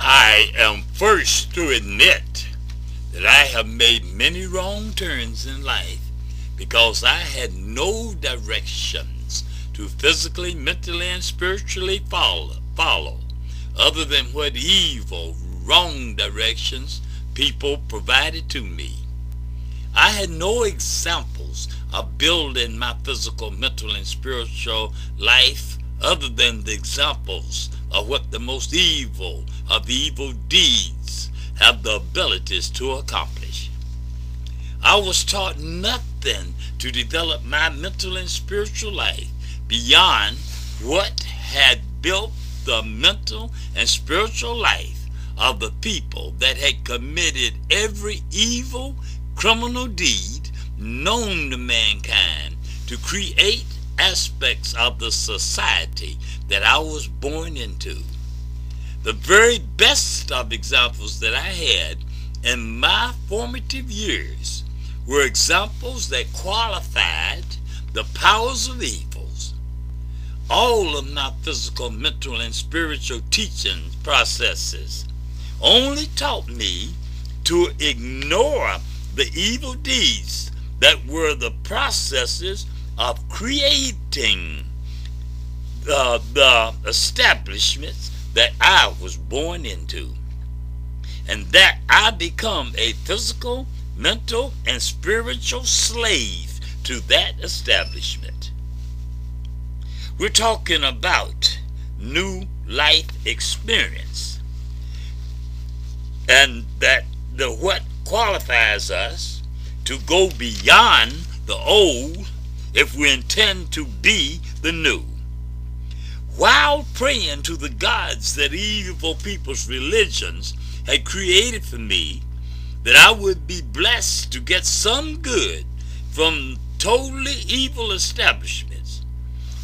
I am first to admit that I have made many wrong turns in life because I had no directions to physically, mentally, and spiritually follow, follow other than what evil, wrong directions people provided to me. I had no examples of building my physical, mental, and spiritual life other than the examples of what the most evil of evil deeds have the abilities to accomplish. I was taught nothing to develop my mental and spiritual life beyond what had built the mental and spiritual life of the people that had committed every evil criminal deed known to mankind to create aspects of the society that I was born into. The very best of examples that I had in my formative years were examples that qualified the powers of evils. All of my physical, mental, and spiritual teaching processes only taught me to ignore the evil deeds that were the processes of creating uh, the establishments that I was born into. And that I become a physical, mental, and spiritual slave to that establishment. We're talking about new life experience. And that the what qualifies us to go beyond the old if we intend to be the new. While praying to the gods that evil people's religions had created for me, that I would be blessed to get some good from totally evil establishments,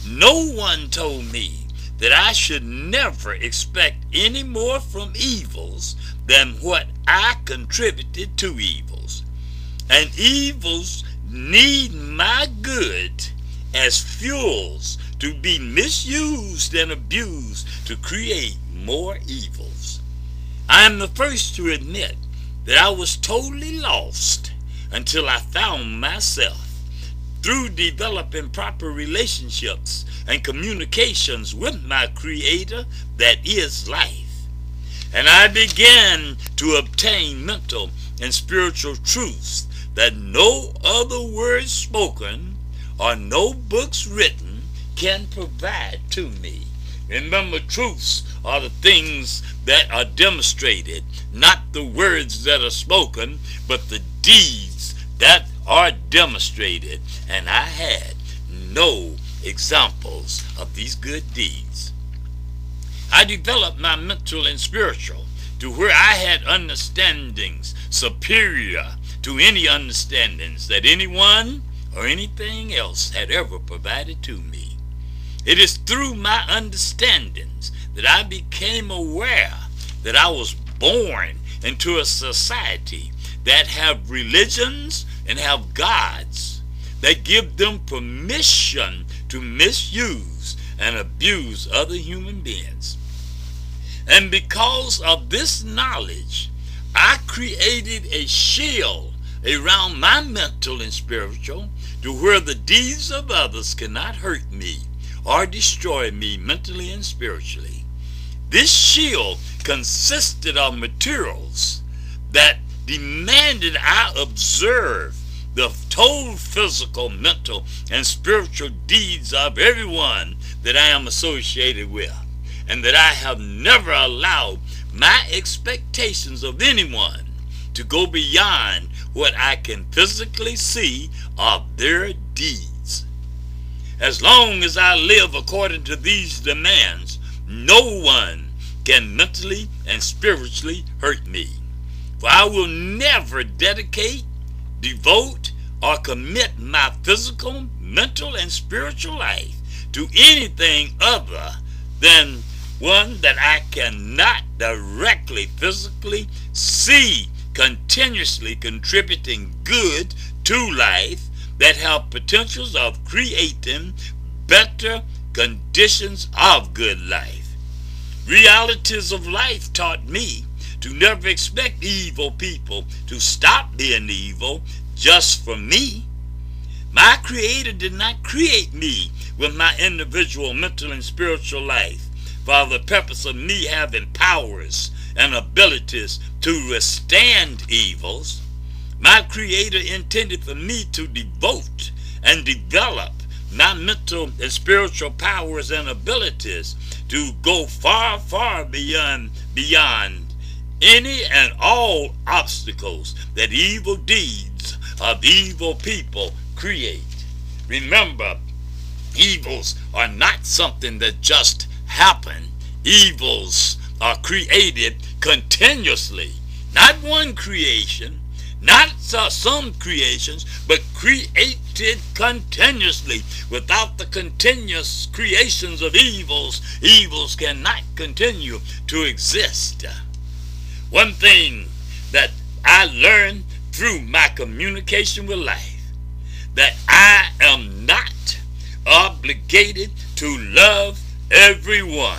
no one told me that I should never expect any more from evils than what I contributed to evils. And evils need my good as fuels to be misused and abused to create more evils. I am the first to admit that I was totally lost until I found myself through developing proper relationships and communications with my Creator that is life. And I began to obtain mental and spiritual truths that no other words spoken or no books written can provide to me. Remember, truths are the things that are demonstrated, not the words that are spoken, but the deeds that are demonstrated. And I had no examples of these good deeds. I developed my mental and spiritual to where I had understandings superior to any understandings that anyone or anything else had ever provided to me. It is through my understandings that I became aware that I was born into a society that have religions and have gods that give them permission to misuse and abuse other human beings. And because of this knowledge, I created a shield around my mental and spiritual to where the deeds of others cannot hurt me or destroy me mentally and spiritually. This shield consisted of materials that demanded I observe the total physical, mental, and spiritual deeds of everyone that I am associated with, and that I have never allowed my expectations of anyone to go beyond what I can physically see of their deeds. As long as I live according to these demands, no one can mentally and spiritually hurt me. For I will never dedicate, devote, or commit my physical, mental, and spiritual life to anything other than one that I cannot directly, physically see continuously contributing good to life that have potentials of creating better conditions of good life. realities of life taught me to never expect evil people to stop being evil just for me. My Creator did not create me with my individual mental and spiritual life for the purpose of me having powers and abilities to withstand evils. My Creator intended for me to devote and develop my mental and spiritual powers and abilities to go far, far beyond beyond any and all obstacles that evil deeds of evil people create. Remember, evils are not something that just happen. Evils are created continuously. Not one creation, not some creations, but created continuously. Without the continuous creations of evils, evils cannot continue to exist. One thing that I learned through my communication with life, that I am not obligated to love everyone.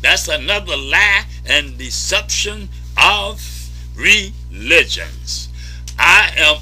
That's another lie and deception of religions. I am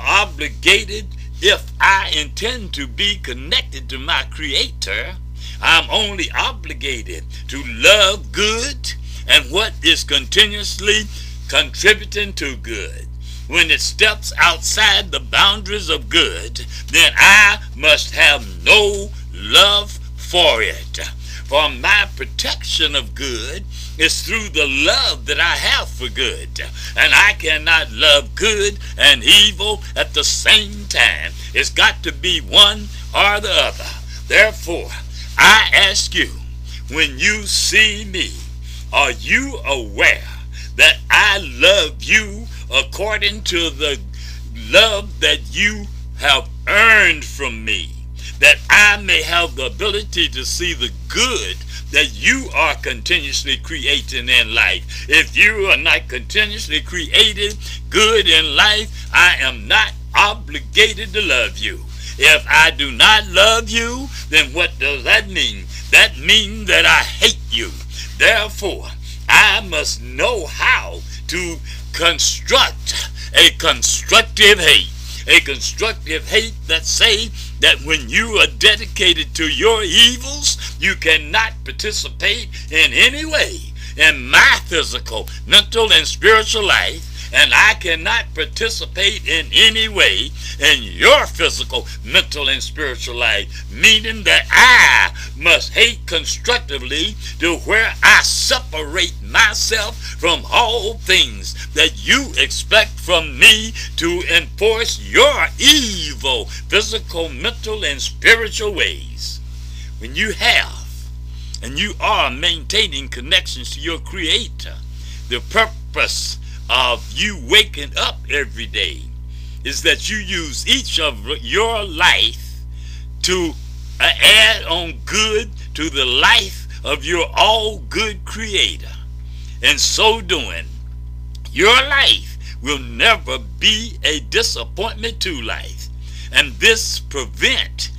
obligated if I intend to be connected to my Creator. I'm only obligated to love good and what is continuously contributing to good. When it steps outside the boundaries of good, then I must have no love for it. For my protection of good is through the love that I have for good. And I cannot love good and evil at the same time. It's got to be one or the other. Therefore, I ask you, when you see me, are you aware that I love you according to the love that you have earned from me? That I may have the ability to see the good that you are continuously creating in life. If you are not continuously creating good in life, I am not obligated to love you. If I do not love you, then what does that mean? That means that I hate you. Therefore, I must know how to construct a constructive hate. A constructive hate that say that when you are dedicated to your evils, you cannot participate in any way in my physical, mental, and spiritual life and I cannot participate in any way in your physical, mental, and spiritual life, meaning that I must hate constructively to where I separate myself from all things that you expect from me to enforce your evil physical, mental, and spiritual ways. When you have and you are maintaining connections to your Creator, the purpose of you waking up every day is that you use each of your life to uh, add on good to the life of your all good creator. In so doing, your life will never be a disappointment to life. And this prevent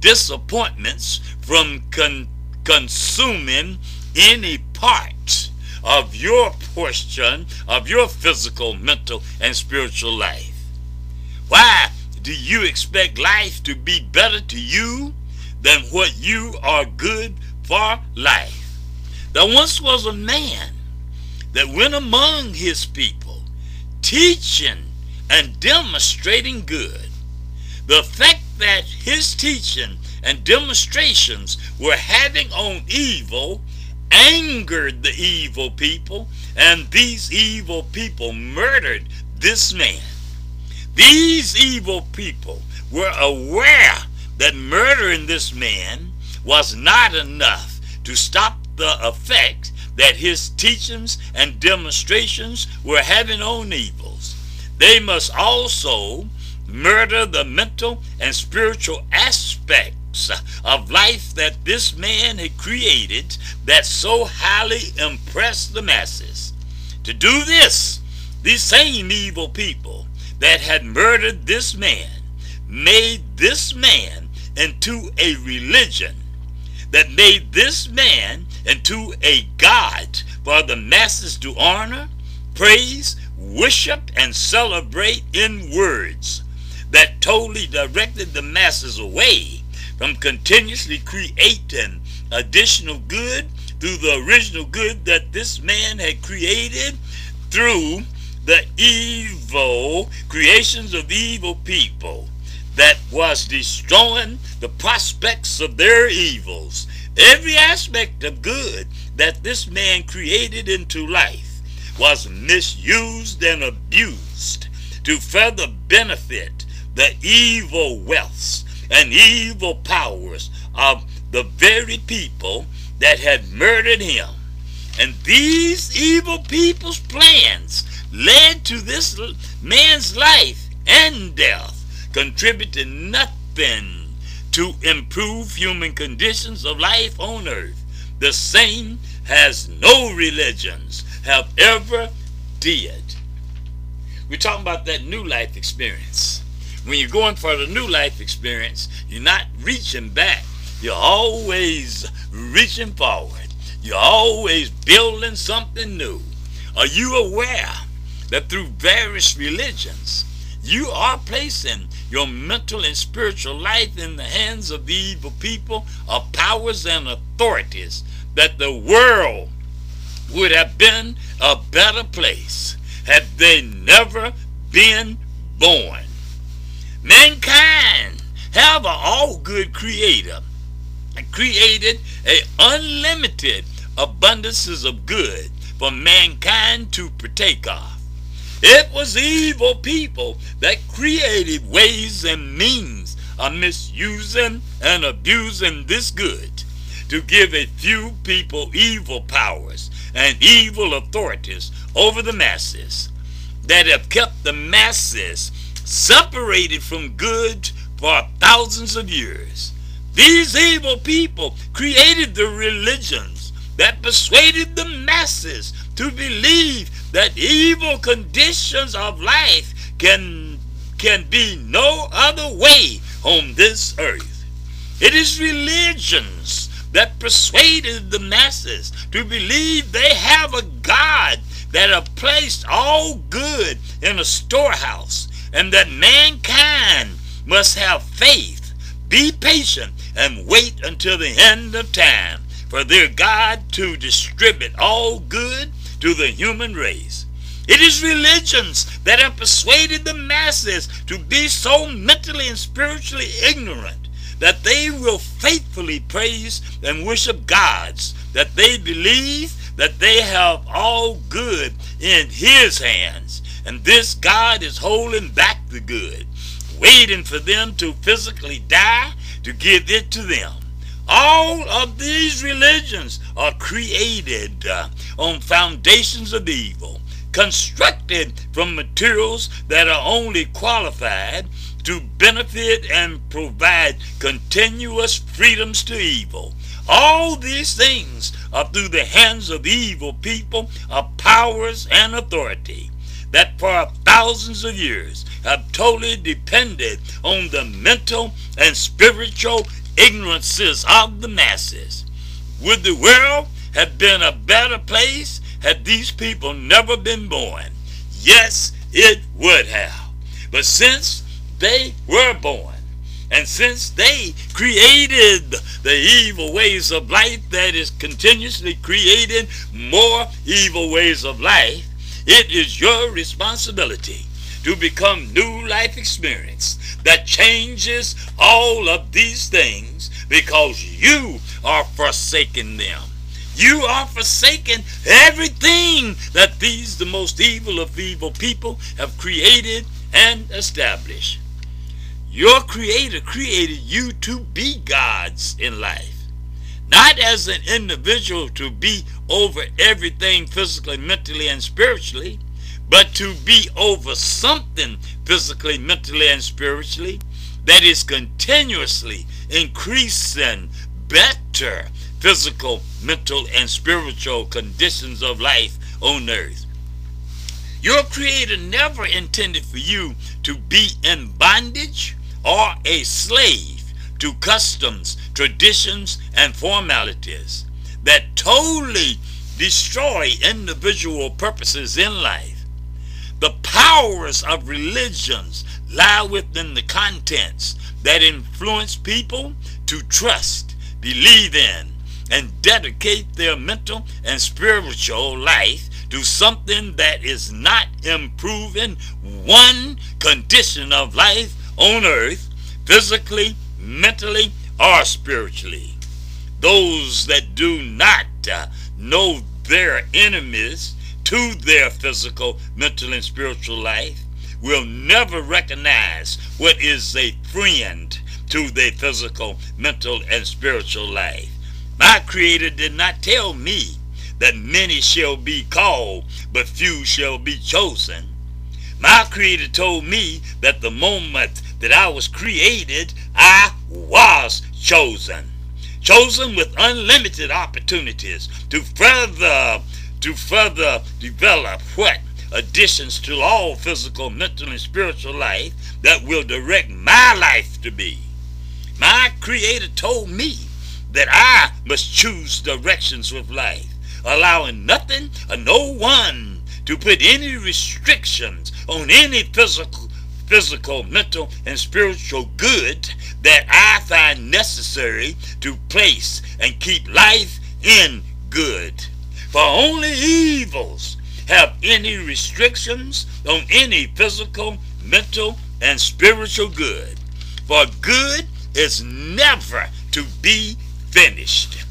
disappointments from con consuming any part of your portion of your physical, mental, and spiritual life. Why do you expect life to be better to you than what you are good for life? There once was a man that went among his people, teaching and demonstrating good. The fact that his teaching and demonstrations were having on evil angered the evil people, and these evil people murdered this man. These evil people were aware that murdering this man was not enough to stop the effect that his teachings and demonstrations were having on evils. They must also murder the mental and spiritual aspect of life that this man had created that so highly impressed the masses. To do this, these same evil people that had murdered this man made this man into a religion that made this man into a God for the masses to honor, praise, worship, and celebrate in words that totally directed the masses away from continuously creating additional good through the original good that this man had created through the evil creations of evil people that was destroying the prospects of their evils. Every aspect of good that this man created into life was misused and abused to further benefit the evil wealths and evil powers of the very people that had murdered him. And these evil people's plans led to this man's life and death, contributing nothing to improve human conditions of life on earth. The same has no religions have ever did. We're talking about that new life experience. When you're going for the new life experience, you're not reaching back. You're always reaching forward. You're always building something new. Are you aware that through various religions, you are placing your mental and spiritual life in the hands of the evil people, of powers and authorities, that the world would have been a better place had they never been born. Mankind have an all-good creator created a unlimited abundances of good for mankind to partake of. It was evil people that created ways and means of misusing and abusing this good to give a few people evil powers and evil authorities over the masses that have kept the masses separated from good for thousands of years. These evil people created the religions that persuaded the masses to believe that evil conditions of life can, can be no other way on this earth. It is religions that persuaded the masses to believe they have a God that have placed all good in a storehouse and that mankind must have faith, be patient, and wait until the end of time for their God to distribute all good to the human race. It is religions that have persuaded the masses to be so mentally and spiritually ignorant that they will faithfully praise and worship gods that they believe that they have all good in his hands and this God is holding back the good waiting for them to physically die to give it to them all of these religions are created uh, on foundations of evil, constructed from materials that are only qualified to benefit and provide continuous freedoms to evil. All these things are through the hands of evil people of powers and authority that for thousands of years have totally depended on the mental and spiritual ignorances of the masses. Would the world have been a better place had these people never been born? Yes, it would have. But since they were born, and since they created the evil ways of life that is continuously creating more evil ways of life, it is your responsibility to become new life experience that changes all of these things because you are forsaking them. You are forsaking everything that these, the most evil of evil people, have created and established. Your Creator created you to be gods in life. Not as an individual to be over everything physically, mentally, and spiritually, but to be over something physically, mentally, and spiritually that is continuously increasing better physical, mental, and spiritual conditions of life on earth. Your Creator never intended for you to be in bondage or a slave to customs, traditions, and formalities. That totally destroy individual purposes in life. The powers of religions lie within the contents that influence people to trust, believe in, and dedicate their mental and spiritual life to something that is not improving one condition of life on earth, physically, mentally, or spiritually. Those that do not uh, know their enemies to their physical, mental, and spiritual life will never recognize what is a friend to their physical, mental, and spiritual life. My Creator did not tell me that many shall be called, but few shall be chosen. My Creator told me that the moment that I was created, I was chosen. Chosen with unlimited opportunities to further to further develop what additions to all physical, mental, and spiritual life that will direct my life to be. My Creator told me that I must choose directions with life, allowing nothing or no one to put any restrictions on any physical, physical, mental, and spiritual good that I find necessary to place and keep life in good. For only evils have any restrictions on any physical, mental, and spiritual good. For good is never to be finished.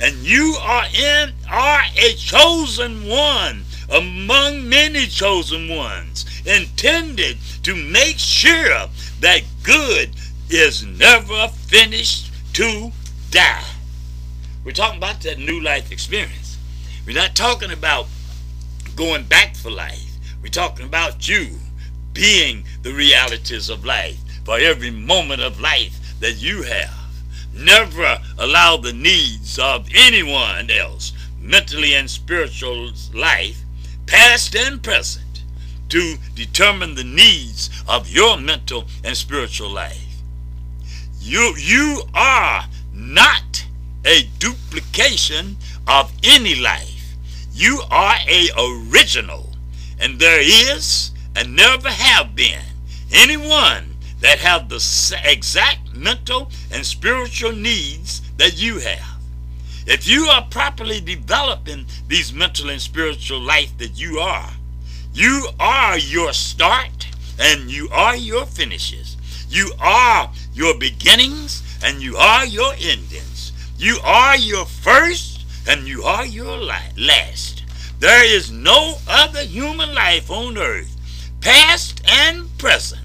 And you are in are a chosen one among many chosen ones, intended to make sure that good is never finished to die. We're talking about that new life experience. We're not talking about going back for life. We're talking about you being the realities of life for every moment of life that you have. Never allow the needs of anyone else, mentally and spiritual life, past and present, to determine the needs of your mental and spiritual life. You, you are not a duplication of any life. You are a original, and there is and never have been anyone that have the exact mental and spiritual needs that you have. If you are properly developing these mental and spiritual life that you are, you are your start and you are your finishes. You are your beginnings and you are your endings. You are your first and you are your last. There is no other human life on earth, past and present,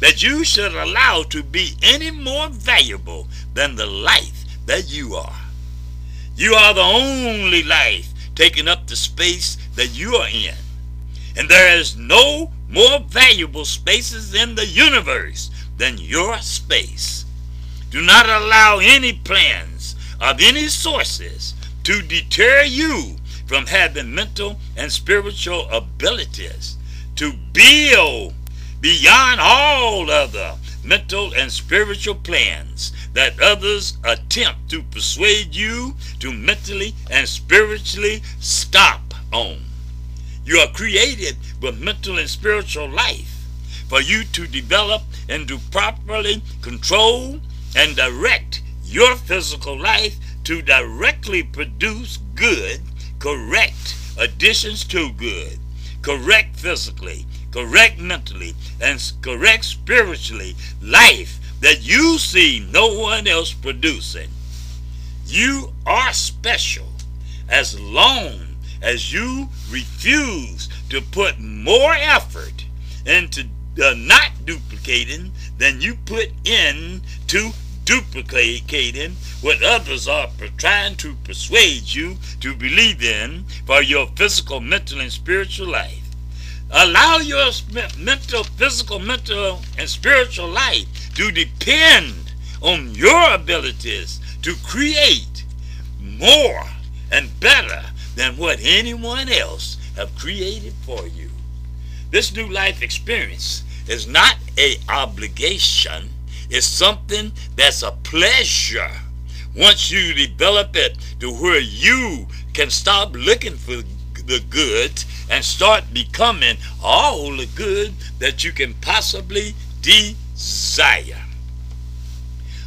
that you should allow to be any more valuable than the life that you are. You are the only life taking up the space that you are in. And there is no more valuable spaces in the universe than your space. Do not allow any plans of any sources to deter you from having mental and spiritual abilities to build beyond all other mental and spiritual plans that others attempt to persuade you to mentally and spiritually stop on. You are created with mental and spiritual life for you to develop and to properly control and direct your physical life to directly produce good, correct additions to good, correct physically, correct mentally, and correct spiritually life that you see no one else producing. You are special as long as you refuse to put more effort into uh, not duplicating than you put in to duplicating what others are trying to persuade you to believe in for your physical, mental, and spiritual life. Allow your mental, physical, mental, and spiritual life to depend on your abilities to create more and better than what anyone else have created for you. This new life experience is not a obligation. It's something that's a pleasure once you develop it to where you can stop looking for the good and start becoming all the good that you can possibly desire.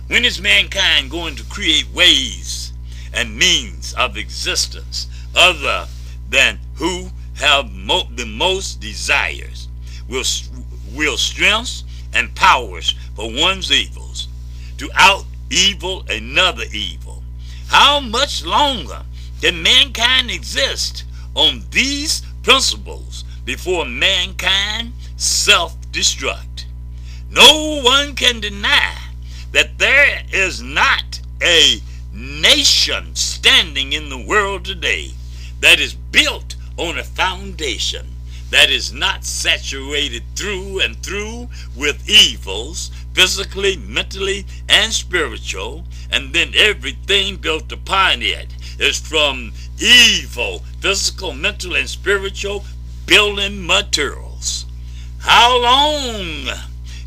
When is mankind going to create ways and means of existence other than who have mo the most desires, will, will strengths and powers for one's evils, to out evil another evil. How much longer can mankind exist on these principles before mankind self-destruct? No one can deny that there is not a nation standing in the world today that is built on a foundation that is not saturated through and through with evils, physically, mentally, and spiritual, and then everything built upon it is from evil, physical, mental, and spiritual building materials. How long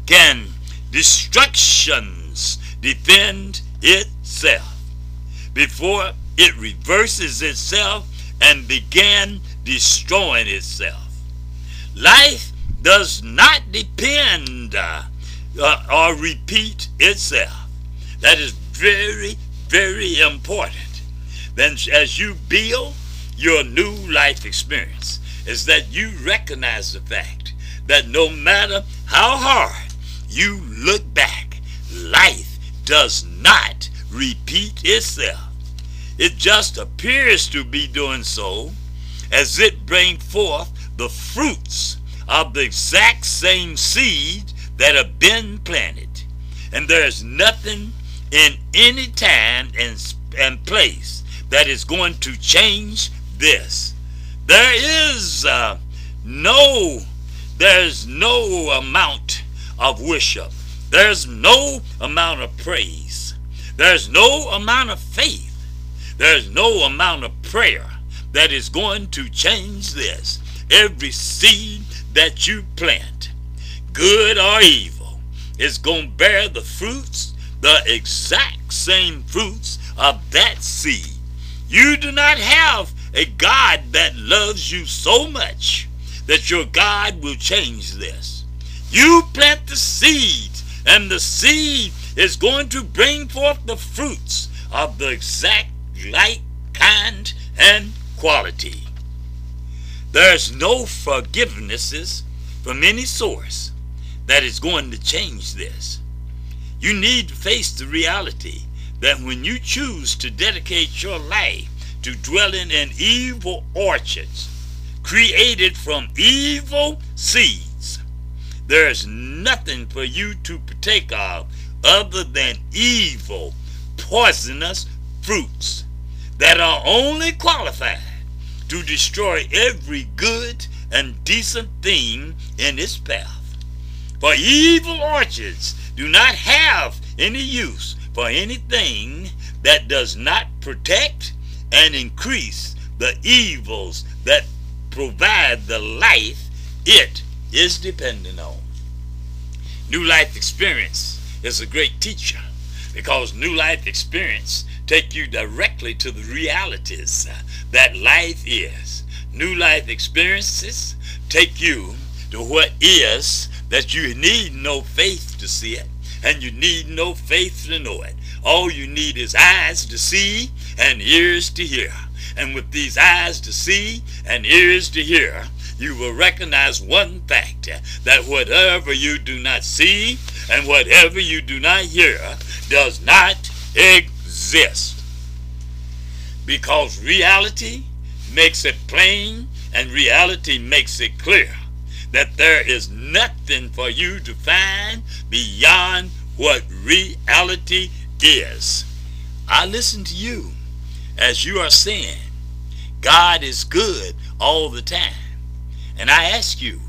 can destructions defend itself before it reverses itself and began destroying itself? Life does not depend uh, or repeat itself. That is very, very important. Then as you build your new life experience, is that you recognize the fact that no matter how hard you look back, life does not repeat itself. It just appears to be doing so as it brings forth the fruits of the exact same seed that have been planted. And there's nothing in any time and, and place that is going to change this. There is uh, no, there's no amount of worship. There's no amount of praise. There's no amount of faith. There's no amount of prayer that is going to change this every seed that you plant, good or evil, is going to bear the fruits, the exact same fruits of that seed. You do not have a God that loves you so much that your God will change this. You plant the seed, and the seed is going to bring forth the fruits of the exact like, kind, and quality. There's no forgivenesses from any source that is going to change this. You need to face the reality that when you choose to dedicate your life to dwelling in evil orchards created from evil seeds, there is nothing for you to partake of other than evil, poisonous fruits that are only qualified to destroy every good and decent thing in its path. For evil orchards do not have any use for anything that does not protect and increase the evils that provide the life it is dependent on. New life experience is a great teacher because new life experience take you directly to the realities uh, that life is. New life experiences take you to what is that you need no faith to see it and you need no faith to know it. All you need is eyes to see and ears to hear. And with these eyes to see and ears to hear, you will recognize one fact uh, that whatever you do not see and whatever you do not hear does not exist. Because reality makes it plain and reality makes it clear that there is nothing for you to find beyond what reality is. I listen to you as you are saying God is good all the time. And I ask you,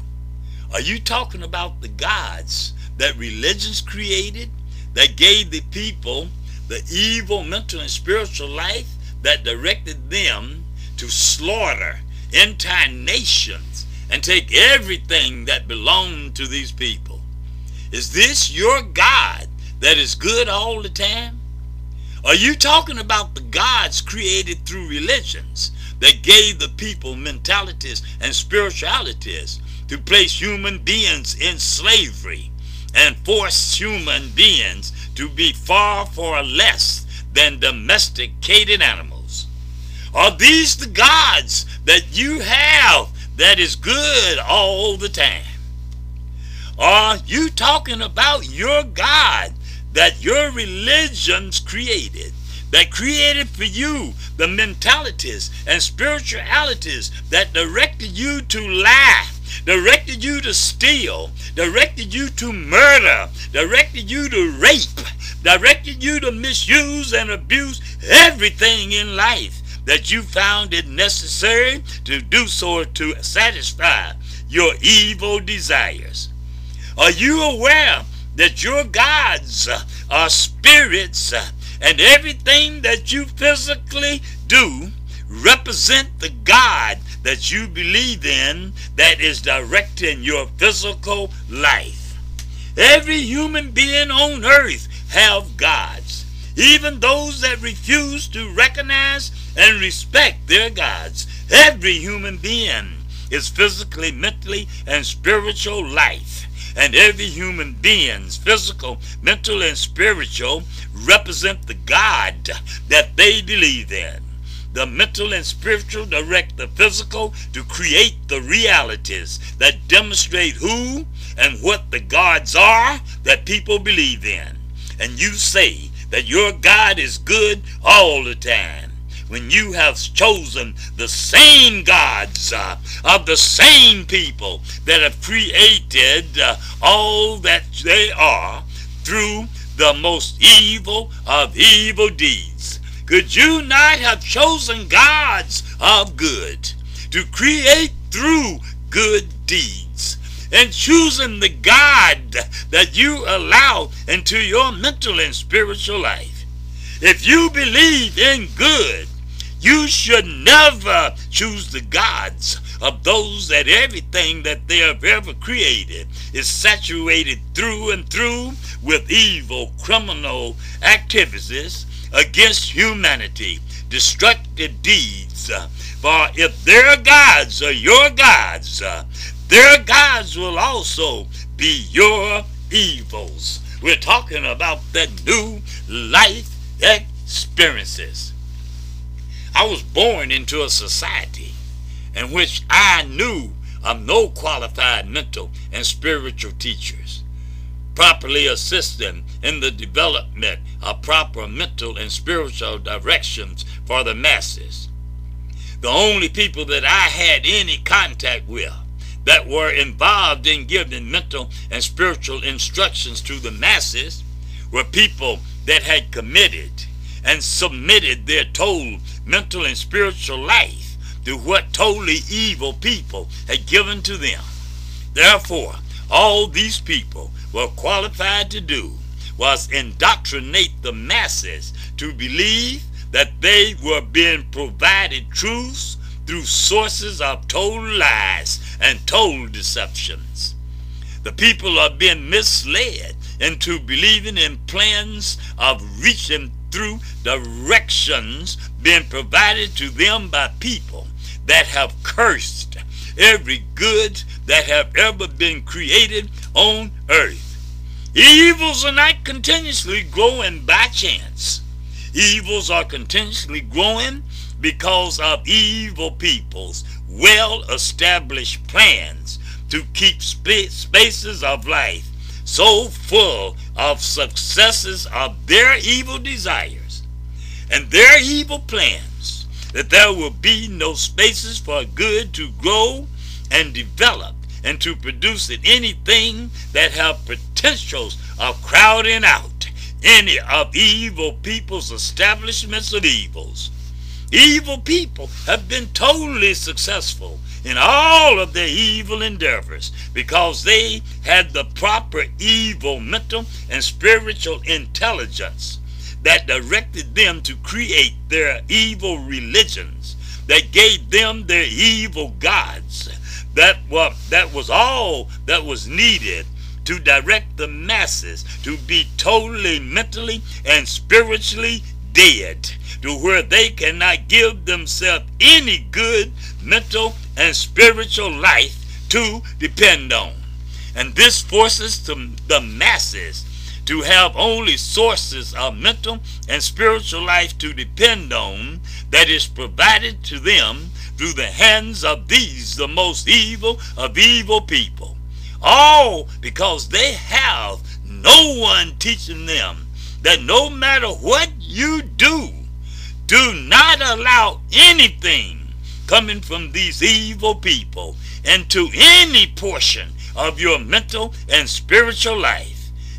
are you talking about the gods that religions created that gave the people the evil mental and spiritual life that directed them to slaughter entire nations and take everything that belonged to these people. Is this your God that is good all the time? Are you talking about the gods created through religions that gave the people mentalities and spiritualities to place human beings in slavery and force human beings to be far, far less than domesticated animals? Are these the gods that you have that is good all the time? Are you talking about your God that your religions created? That created for you the mentalities and spiritualities that directed you to lie, directed you to steal, directed you to murder, directed you to rape, directed you to misuse and abuse everything in life that you found it necessary to do so to satisfy your evil desires. Are you aware that your gods are spirits and everything that you physically do represent the God that you believe in that is directing your physical life. Every human being on earth have gods, even those that refuse to recognize and respect their gods. Every human being is physically, mentally, and spiritual life and every human being's physical, mental, and spiritual represent the God that they believe in. The mental and spiritual direct the physical to create the realities that demonstrate who and what the gods are that people believe in. And you say that your God is good all the time when you have chosen the same gods uh, of the same people that have created uh, all that they are through the most evil of evil deeds. Could you not have chosen gods of good to create through good deeds? And choosing the God that you allow into your mental and spiritual life. If you believe in good, you should never choose the gods of those that everything that they have ever created is saturated through and through with evil criminal activities against humanity, destructive deeds. Uh, for if their gods are your gods, uh, their gods will also be your evils. We're talking about the new life experiences. I was born into a society in which I knew of no qualified mental and spiritual teachers, properly assist them in the development of proper mental and spiritual directions for the masses. The only people that I had any contact with that were involved in giving mental and spiritual instructions to the masses were people that had committed and submitted their total mental and spiritual life to what totally evil people had given to them. Therefore, all these people were qualified to do was indoctrinate the masses to believe that they were being provided truths through sources of told lies and told deceptions. The people are being misled into believing in plans of reaching through directions being provided to them by people that have cursed every good that have ever been created on earth. Evils are not continuously growing by chance. Evils are continuously growing because of evil people's well-established plans to keep spaces of life so full of successes of their evil desires and their evil plans that there will be no spaces for good to grow and develop and to produce in anything that have potentials of crowding out any of evil people's establishments of evils. Evil people have been totally successful in all of their evil endeavors because they had the proper evil mental and spiritual intelligence that directed them to create their evil religions that gave them their evil gods that was, that was all that was needed to direct the masses to be totally mentally and spiritually dead to where they cannot give themselves any good mental and spiritual life to depend on. And this forces the masses to have only sources of mental and spiritual life to depend on that is provided to them through the hands of these, the most evil of evil people. All because they have no one teaching them that no matter what you do, do not allow anything coming from these evil people into any portion of your mental and spiritual life.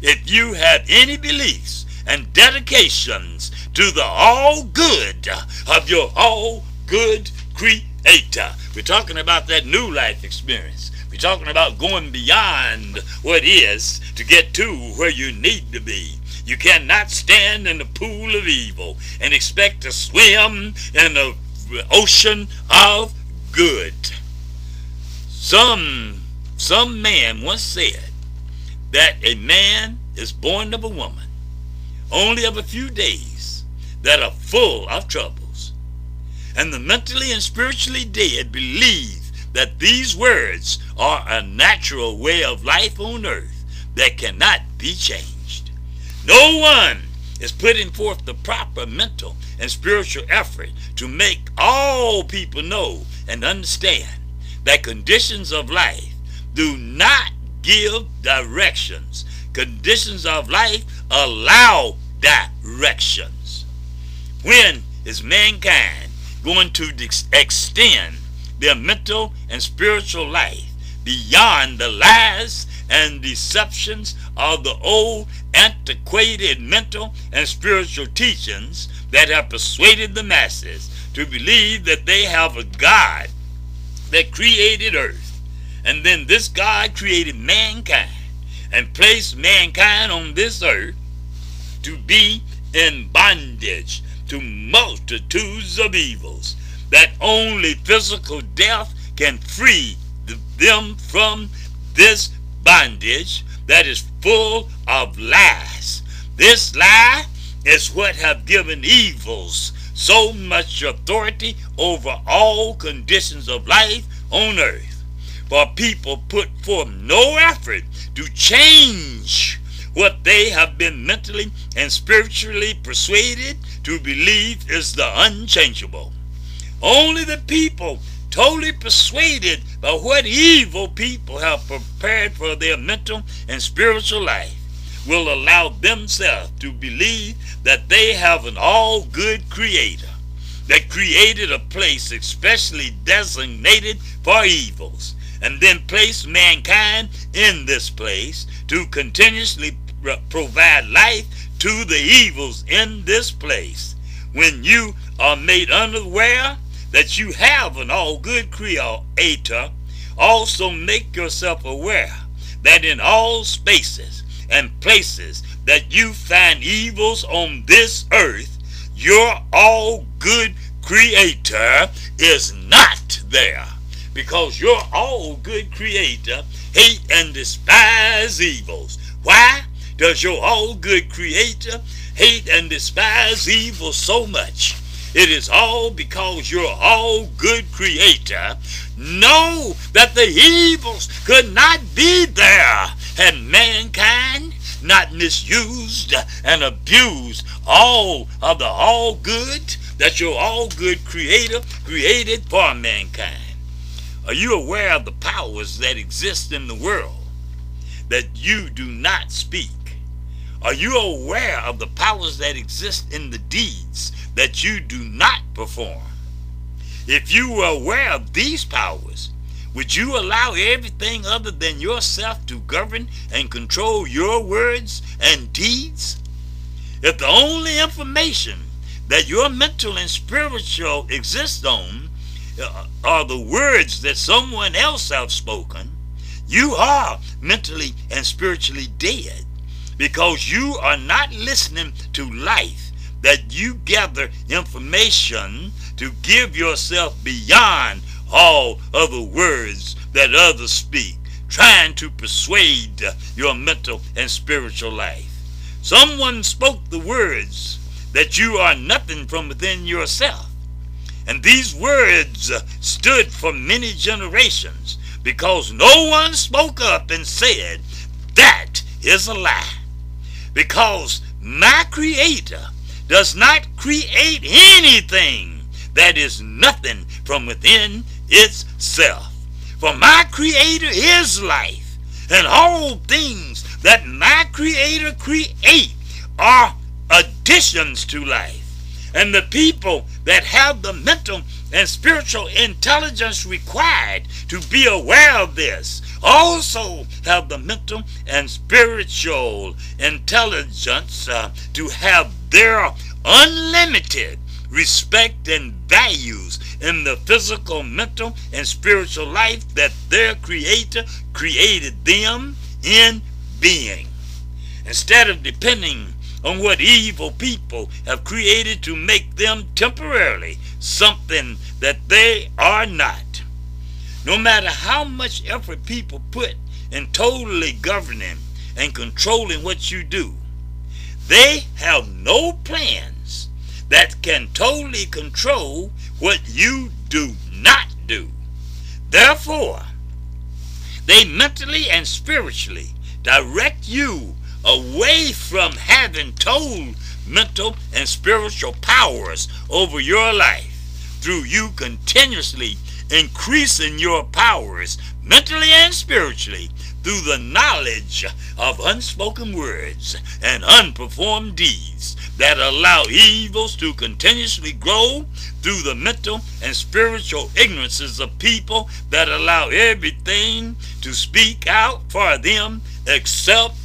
If you have any beliefs and dedications to the all good of your all good creator. We're talking about that new life experience. We're talking about going beyond what is to get to where you need to be. You cannot stand in the pool of evil and expect to swim in the ocean of good. Some some man once said that a man is born of a woman only of a few days that are full of troubles. And the mentally and spiritually dead believe that these words are a natural way of life on earth that cannot be changed. No one is putting forth the proper mental and spiritual effort to make all people know and understand that conditions of life do not give directions. Conditions of life allow directions. When is mankind going to extend their mental and spiritual life beyond the lies and deceptions of the old antiquated mental and spiritual teachings that have persuaded the masses to believe that they have a God that created earth. And then this God created mankind and placed mankind on this earth to be in bondage to multitudes of evils that only physical death can free them from this bondage that is full of lies. This lie is what have given evils so much authority over all conditions of life on earth. For people put forth no effort to change what they have been mentally and spiritually persuaded to believe is the unchangeable. Only the people totally persuaded by what evil people have prepared for their mental and spiritual life will allow themselves to believe that they have an all good creator that created a place especially designated for evils and then placed mankind in this place to continuously provide life to the evils in this place. When you are made unaware that you have an all good creator, also make yourself aware that in all spaces and places that you find evils on this earth, your all good creator is not there. Because your all good creator hate and despise evils. Why does your all good creator hate and despise evil so much? It is all because your all good creator know that the evils could not be there had mankind not misused and abused all of the all good that your all good creator created for mankind. Are you aware of the powers that exist in the world that you do not speak? Are you aware of the powers that exist in the deeds that you do not perform? If you were aware of these powers, would you allow everything other than yourself to govern and control your words and deeds? If the only information that your mental and spiritual exist on Uh, are the words that someone else have spoken, you are mentally and spiritually dead because you are not listening to life that you gather information to give yourself beyond all other words that others speak, trying to persuade your mental and spiritual life. Someone spoke the words that you are nothing from within yourself. And these words stood for many generations because no one spoke up and said, That is a lie. Because my Creator does not create anything that is nothing from within itself. For my Creator is life, and all things that my Creator create are additions to life. And the people that have the mental and spiritual intelligence required to be aware of this also have the mental and spiritual intelligence uh, to have their unlimited respect and values in the physical, mental, and spiritual life that their Creator created them in being. Instead of depending on what evil people have created to make them temporarily something that they are not. No matter how much effort people put in totally governing and controlling what you do, they have no plans that can totally control what you do not do. Therefore, they mentally and spiritually direct you away from having total mental and spiritual powers over your life through you continuously increasing your powers mentally and spiritually through the knowledge of unspoken words and unperformed deeds that allow evils to continuously grow through the mental and spiritual ignorances of people that allow everything to speak out for them except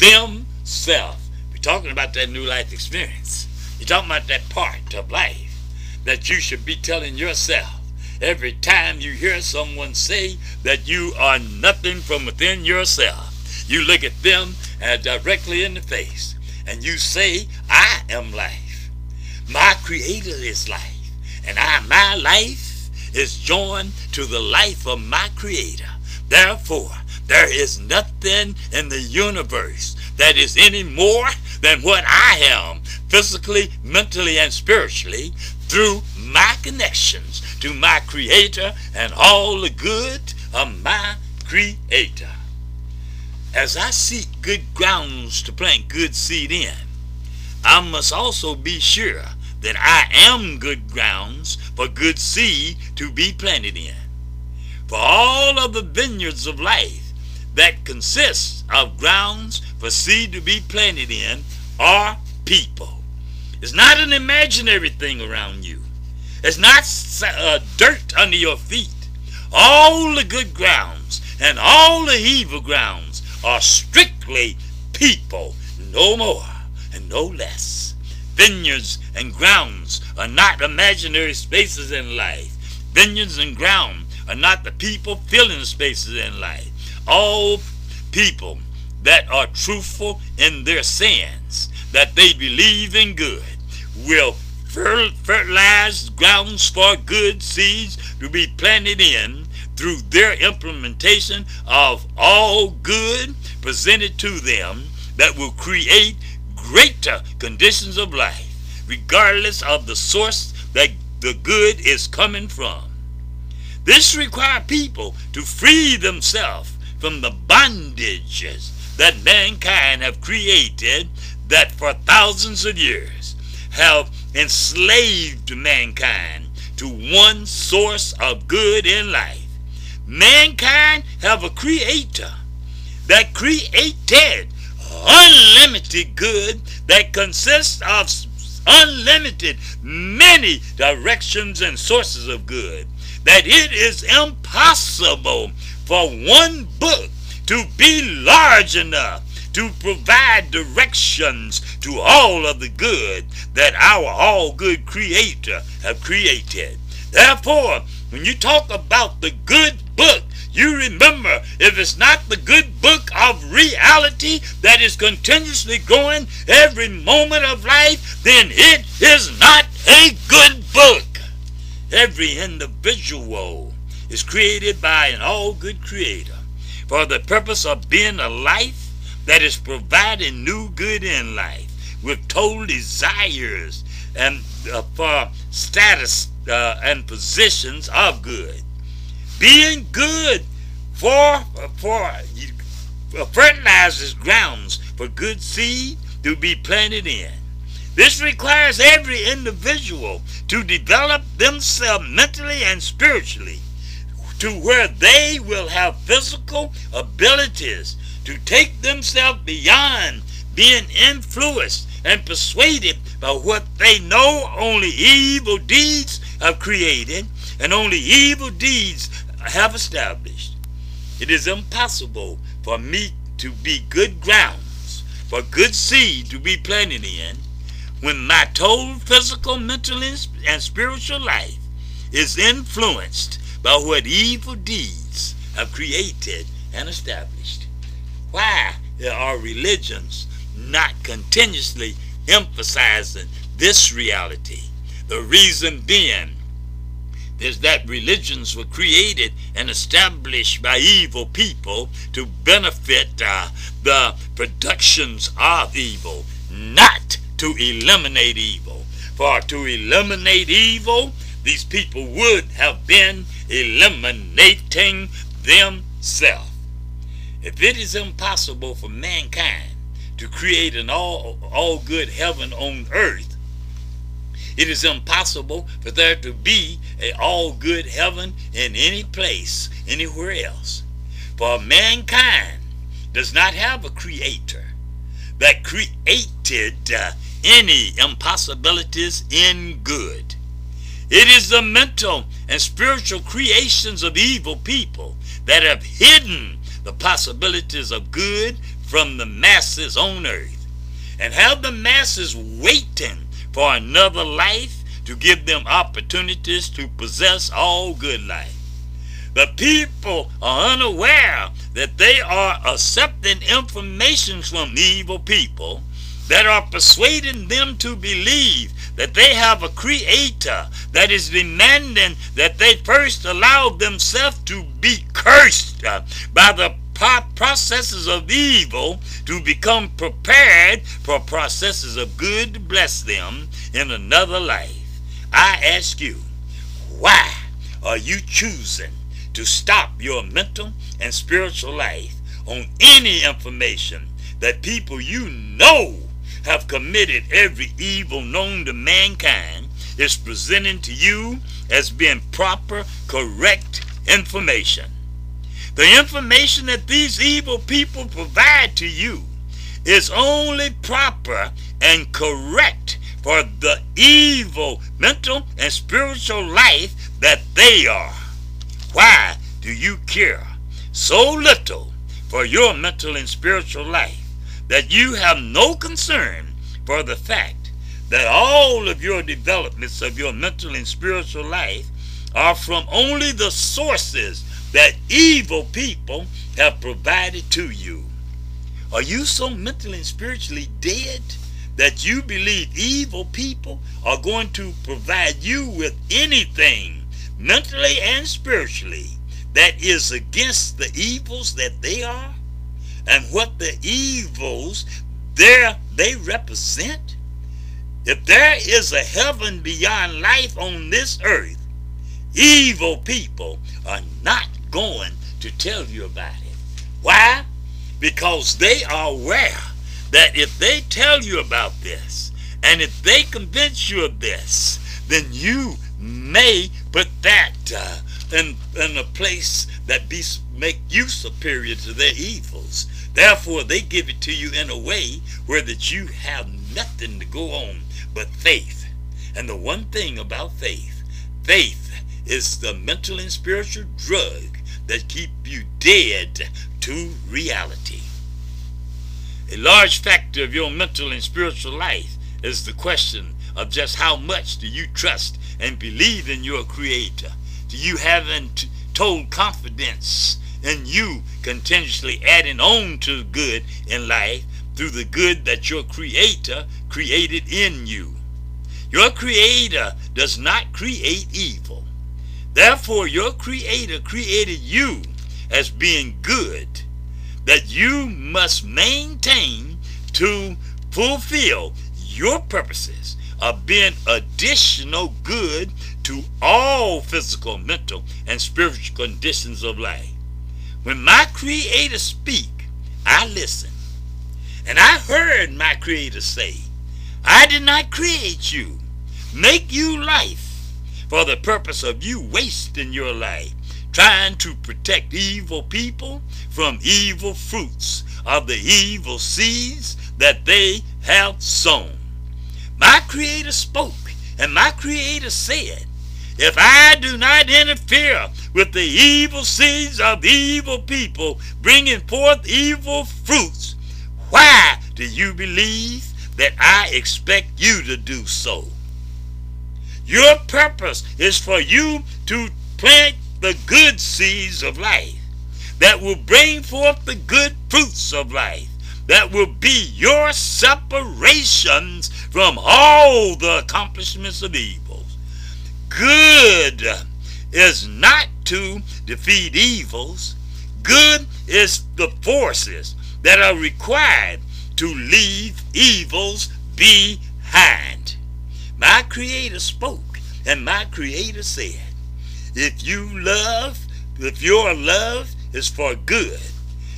themselves. We're talking about that new life experience. You're talking about that part of life that you should be telling yourself every time you hear someone say that you are nothing from within yourself. You look at them uh, directly in the face and you say, I am life. My creator is life. And I, my life is joined to the life of my creator. Therefore, there is nothing in the universe that is any more than what I am, physically, mentally, and spiritually, through my connections to my Creator and all the good of my Creator. As I seek good grounds to plant good seed in, I must also be sure that I am good grounds for good seed to be planted in. For all of the vineyards of life that consists of grounds for seed to be planted in are people. It's not an imaginary thing around you. It's not uh, dirt under your feet. All the good grounds and all the evil grounds are strictly people, no more and no less. Vineyards and grounds are not imaginary spaces in life. Vineyards and ground are not the people filling spaces in life all people that are truthful in their sins, that they believe in good, will fertilize grounds for good seeds to be planted in through their implementation of all good presented to them that will create greater conditions of life, regardless of the source that the good is coming from. This requires people to free themselves from the bondages that mankind have created that for thousands of years have enslaved mankind to one source of good in life. Mankind have a creator that created unlimited good that consists of unlimited many directions and sources of good that it is impossible for one book to be large enough to provide directions to all of the good that our all good creator have created. Therefore, when you talk about the good book, you remember if it's not the good book of reality that is continuously growing every moment of life, then it is not a good book. Every individual is created by an all good creator for the purpose of being a life that is providing new good in life, with total desires and uh, for status uh, and positions of good. Being good for for uh, fertilizes grounds for good seed to be planted in. This requires every individual to develop themselves mentally and spiritually to where they will have physical abilities to take themselves beyond being influenced and persuaded by what they know only evil deeds have created and only evil deeds have established. It is impossible for me to be good grounds for good seed to be planted in when my total physical, mental, and spiritual life is influenced by what evil deeds have created and established. Why are religions not continuously emphasizing this reality? The reason being is that religions were created and established by evil people to benefit uh, the productions of evil, not to eliminate evil. For to eliminate evil, these people would have been eliminating themselves. If it is impossible for mankind to create an all, all good heaven on earth, it is impossible for there to be an all good heaven in any place, anywhere else. For mankind does not have a creator that created uh, any impossibilities in good. It is the mental and spiritual creations of evil people that have hidden the possibilities of good from the masses on earth and have the masses waiting for another life to give them opportunities to possess all good life. The people are unaware that they are accepting information from evil people that are persuading them to believe that they have a creator that is demanding that they first allow themselves to be cursed uh, by the processes of evil to become prepared for processes of good to bless them in another life. I ask you, why are you choosing to stop your mental and spiritual life on any information that people you know have committed every evil known to mankind is presenting to you as being proper, correct information. The information that these evil people provide to you is only proper and correct for the evil mental and spiritual life that they are. Why do you care so little for your mental and spiritual life that you have no concern for the fact that all of your developments of your mental and spiritual life are from only the sources that evil people have provided to you? Are you so mentally and spiritually dead that you believe evil people are going to provide you with anything mentally and spiritually that is against the evils that they are and what the evils there they represent? If there is a heaven beyond life on this earth evil people are not going to tell you about it. Why? Because they are aware that if they tell you about this, and if they convince you of this, then you may put that uh, in, in a place that be, make you superior to their evils. Therefore, they give it to you in a way where that you have nothing to go on but faith. And the one thing about faith, faith is the mental and spiritual drug that keep you dead to reality. A large factor of your mental and spiritual life is the question of just how much do you trust and believe in your Creator? Do you have told confidence in you continuously adding on to good in life through the good that your Creator created in you? Your Creator does not create evil. Therefore, your Creator created you as being good that you must maintain to fulfill your purposes of being additional good to all physical, mental, and spiritual conditions of life. When my Creator speak, I listen. And I heard my Creator say, I did not create you, make you life for the purpose of you wasting your life trying to protect evil people from evil fruits of the evil seeds that they have sown. My Creator spoke, and my Creator said, If I do not interfere with the evil seeds of evil people bringing forth evil fruits, why do you believe that I expect you to do so? Your purpose is for you to plant the good seeds of life that will bring forth the good fruits of life that will be your separations from all the accomplishments of evils. Good is not to defeat evils. Good is the forces that are required to leave evils behind. My Creator spoke, and my Creator said, if you love, if your love is for good,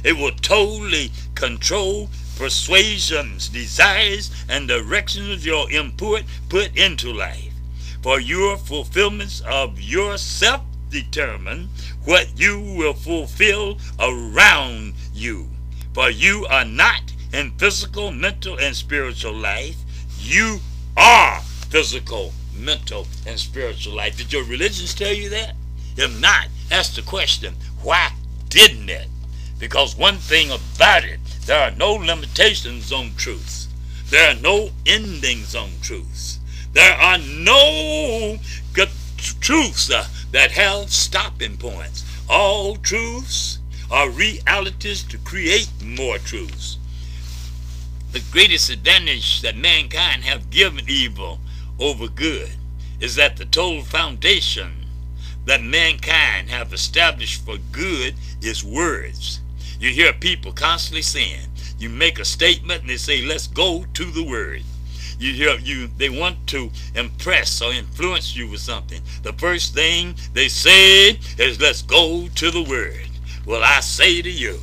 it will totally control persuasions, desires, and directions your input put into life. For your fulfillments of yourself determine what you will fulfill around you. For you are not in physical, mental, and spiritual life. You are physical, mental, and spiritual life. Did your religions tell you that? If not, ask the question, why didn't it? Because one thing about it, there are no limitations on truth. There are no endings on truth. There are no truths uh, that have stopping points. All truths are realities to create more truths. The greatest advantage that mankind have given evil over good is that the total foundation that mankind have established for good is words. You hear people constantly saying, you make a statement and they say, let's go to the word. You hear you they want to impress or influence you with something. The first thing they say is let's go to the word. Well, I say to you,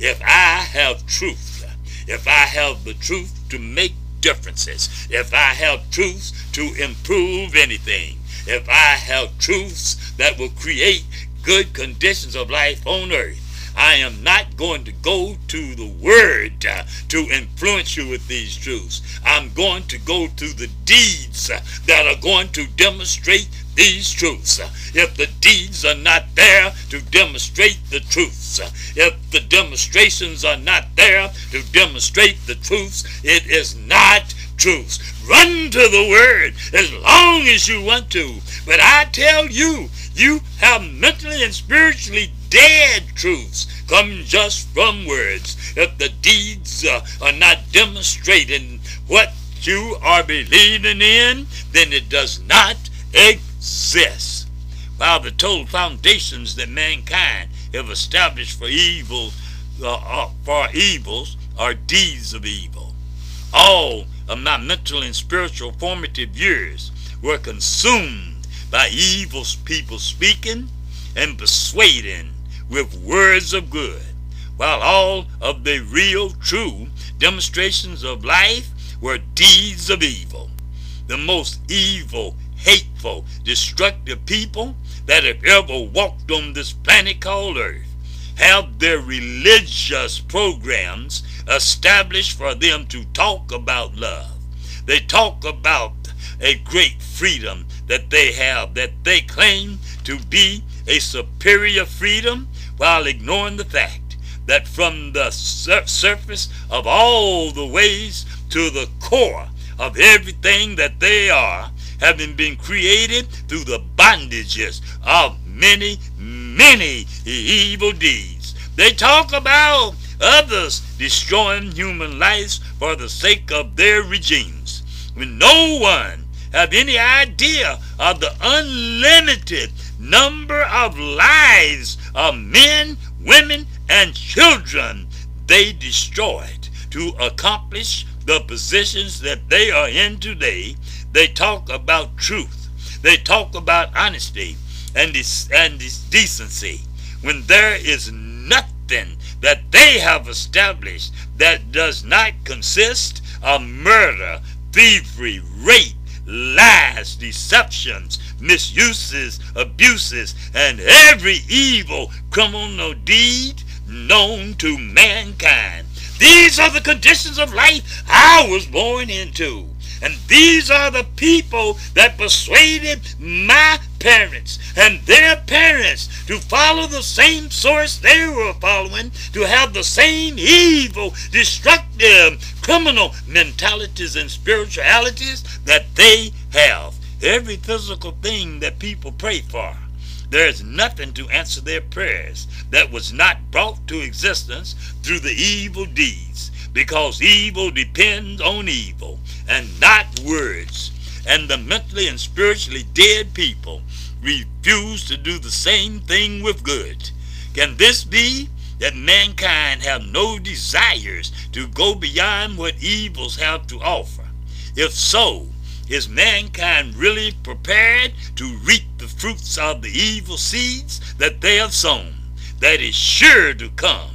if I have truth, if I have the truth to make differences, if I have truth to improve anything, if I have truths that will create good conditions of life on earth, I am not going to go to the Word uh, to influence you with these truths. I'm going to go to the deeds uh, that are going to demonstrate these truths. If the deeds are not there to demonstrate the truths, if the demonstrations are not there to demonstrate the truths, it is not truths. Run to the Word as long as you want to. But I tell you, you have mentally and spiritually dead truths come just from words. If the deeds uh, are not demonstrating what you are believing in, then it does not exist. While the total foundations that mankind have established for evil, uh, uh, for evils are deeds of evil. All of my mental and spiritual formative years were consumed by evil people speaking and persuading with words of good, while all of the real, true demonstrations of life were deeds of evil. The most evil, hateful, destructive people that have ever walked on this planet called Earth have their religious programs established for them to talk about love. They talk about a great freedom that they have, that they claim to be a superior freedom while ignoring the fact that from the sur surface of all the ways to the core of everything that they are, having been created through the bondages of many, many evil deeds. They talk about others destroying human lives for the sake of their regimes. When no one have any idea of the unlimited number of lives of men, women, and children they destroyed to accomplish the positions that they are in today, they talk about truth. They talk about honesty and, and decency when there is nothing that they have established that does not consist of murder, thievery, rape, lies, deceptions, misuses, abuses, and every evil criminal deed known to mankind. These are the conditions of life I was born into. And these are the people that persuaded my parents and their parents to follow the same source they were following, to have the same evil, destructive, criminal mentalities and spiritualities that they have. Every physical thing that people pray for, there is nothing to answer their prayers that was not brought to existence through the evil deeds, because evil depends on evil and not words. And the mentally and spiritually dead people refuse to do the same thing with good. Can this be that mankind have no desires to go beyond what evils have to offer? If so, is mankind really prepared to reap the fruits of the evil seeds that they have sown? That is sure to come,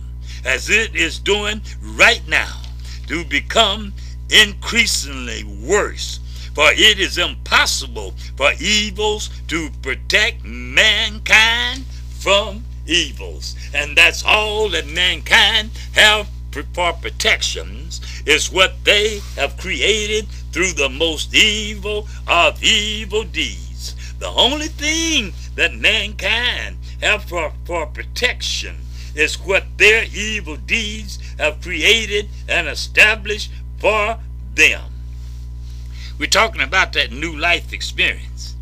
as it is doing right now, to become increasingly worse for it is impossible for evils to protect mankind from evils. And that's all that mankind have for protections is what they have created through the most evil of evil deeds. The only thing that mankind have for, for protection is what their evil deeds have created and established for them. We're talking about that new life experience.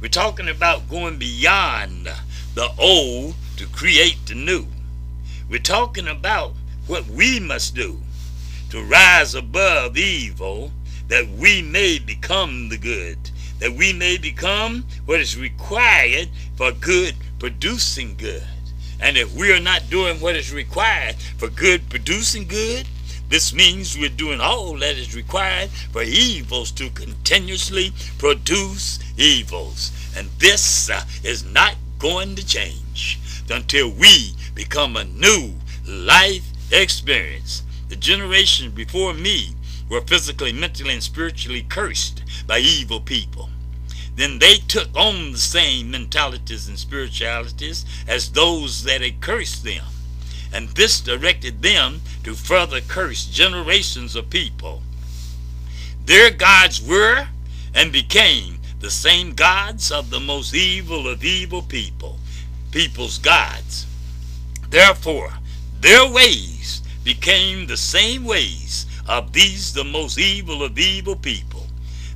We're talking about going beyond the old to create the new. We're talking about what we must do to rise above evil that we may become the good, that we may become what is required for good producing good. And if we are not doing what is required for good producing good, this means we're doing all that is required for evils to continuously produce evils. And this uh, is not going to change until we become a new life experience. The generations before me were physically, mentally, and spiritually cursed by evil people. Then they took on the same mentalities and spiritualities as those that had cursed them and this directed them to further curse generations of people. Their gods were and became the same gods of the most evil of evil people, people's gods. Therefore, their ways became the same ways of these the most evil of evil people.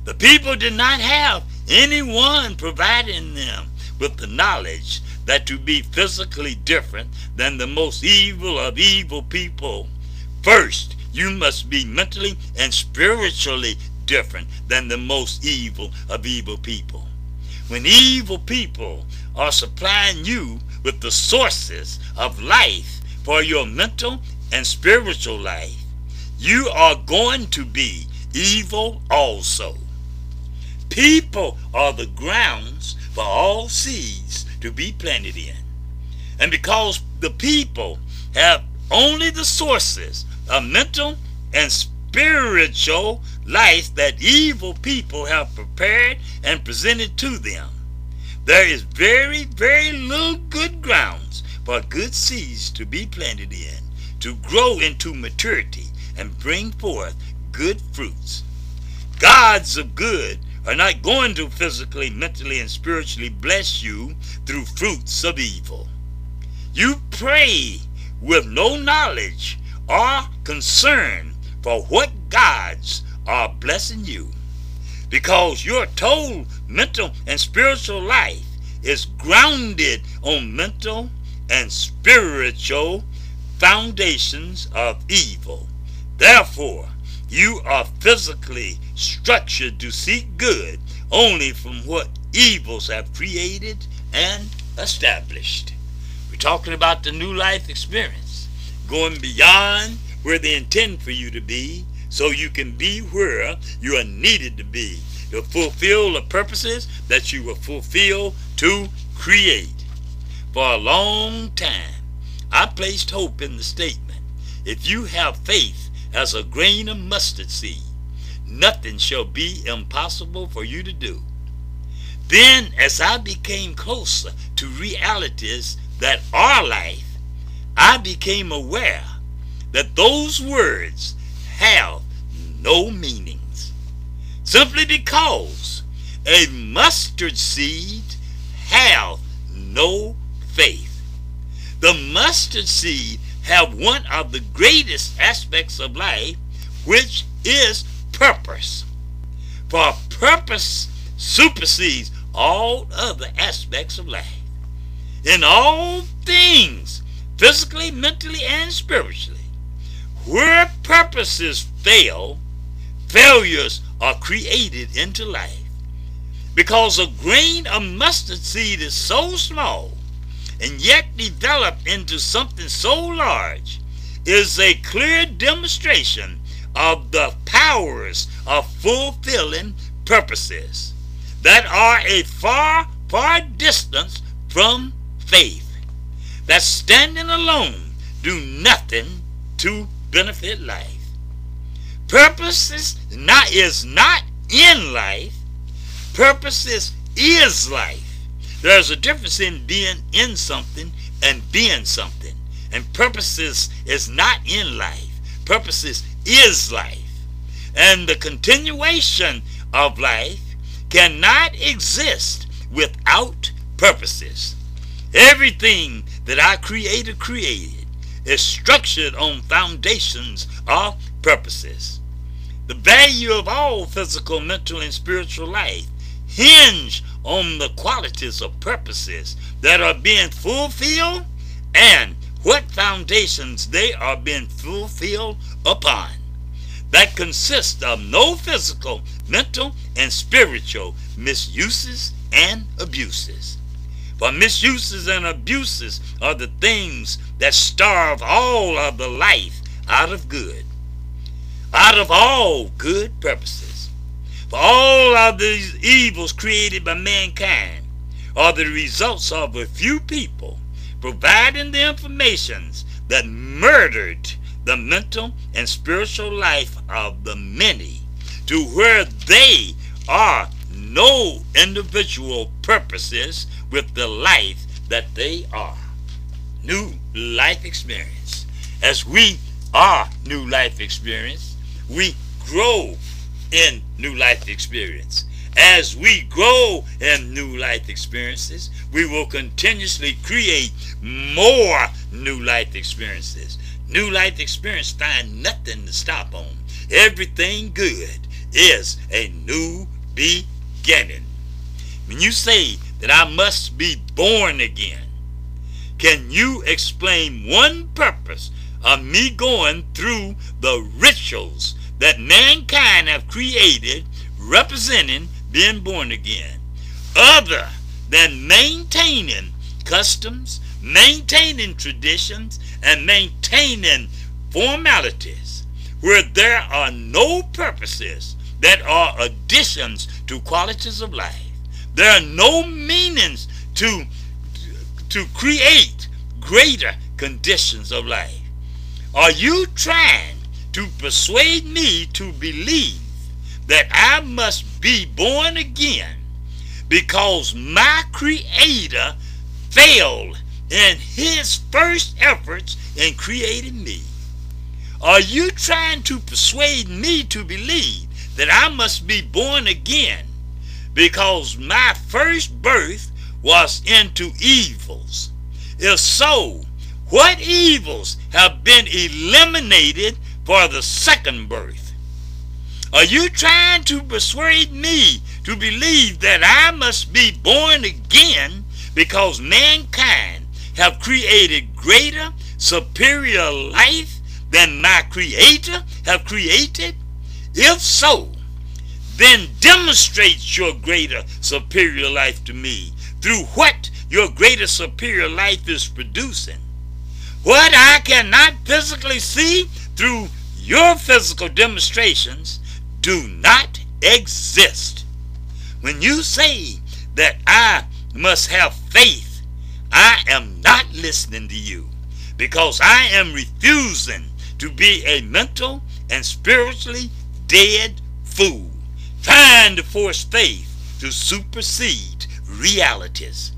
The people did not have anyone providing them with the knowledge that to be physically different than the most evil of evil people, first you must be mentally and spiritually different than the most evil of evil people. When evil people are supplying you with the sources of life for your mental and spiritual life, you are going to be evil also. People are the grounds for all seeds to be planted in. And because the people have only the sources of mental and spiritual life that evil people have prepared and presented to them, there is very, very little good grounds for good seeds to be planted in, to grow into maturity and bring forth good fruits. Gods of good are not going to physically, mentally, and spiritually bless you through fruits of evil. You pray with no knowledge or concern for what gods are blessing you because your total mental and spiritual life is grounded on mental and spiritual foundations of evil. Therefore, you are physically structured to seek good only from what evils have created and established. We're talking about the new life experience, going beyond where they intend for you to be so you can be where you are needed to be to fulfill the purposes that you were fulfilled to create. For a long time, I placed hope in the statement if you have faith as a grain of mustard seed, nothing shall be impossible for you to do. Then, as I became closer to realities that are life, I became aware that those words have no meanings. Simply because a mustard seed have no faith. The mustard seed have one of the greatest aspects of life, which is purpose. For purpose supersedes all other aspects of life. In all things, physically, mentally, and spiritually, where purposes fail, failures are created into life. Because a grain of mustard seed is so small and yet develop into something so large is a clear demonstration of the powers of fulfilling purposes that are a far, far distance from faith, that standing alone do nothing to benefit life. Purpose is not, is not in life. Purpose is, is life. There's a difference in being in something and being something. And purposes is not in life. Purposes is life. And the continuation of life cannot exist without purposes. Everything that I created created is structured on foundations of purposes. The value of all physical, mental, and spiritual life hinge on the qualities of purposes that are being fulfilled and what foundations they are being fulfilled upon. That consist of no physical, mental, and spiritual misuses and abuses. For misuses and abuses are the things that starve all of the life out of good, out of all good purposes. For all of these evils created by mankind are the results of a few people providing the informations that murdered the mental and spiritual life of the many to where they are no individual purposes with the life that they are. New life experience. As we are new life experience, we grow in new life experience. As we grow in new life experiences, we will continuously create more new life experiences. New life experience find nothing to stop on. Everything good is a new beginning. When you say that I must be born again, can you explain one purpose of me going through the rituals that mankind have created representing being born again other than maintaining customs, maintaining traditions, and maintaining formalities where there are no purposes that are additions to qualities of life. There are no meanings to, to create greater conditions of life. Are you trying to persuade me to believe that I must be born again because my Creator failed in his first efforts in creating me? Are you trying to persuade me to believe that I must be born again because my first birth was into evils. If so, what evils have been eliminated for the second birth? Are you trying to persuade me to believe that I must be born again because mankind have created greater, superior life than my creator have created? If so, then demonstrate your greater superior life to me through what your greater superior life is producing. What I cannot physically see through your physical demonstrations do not exist. When you say that I must have faith, I am not listening to you because I am refusing to be a mental and spiritually dead fool, trying to force faith to supersede realities.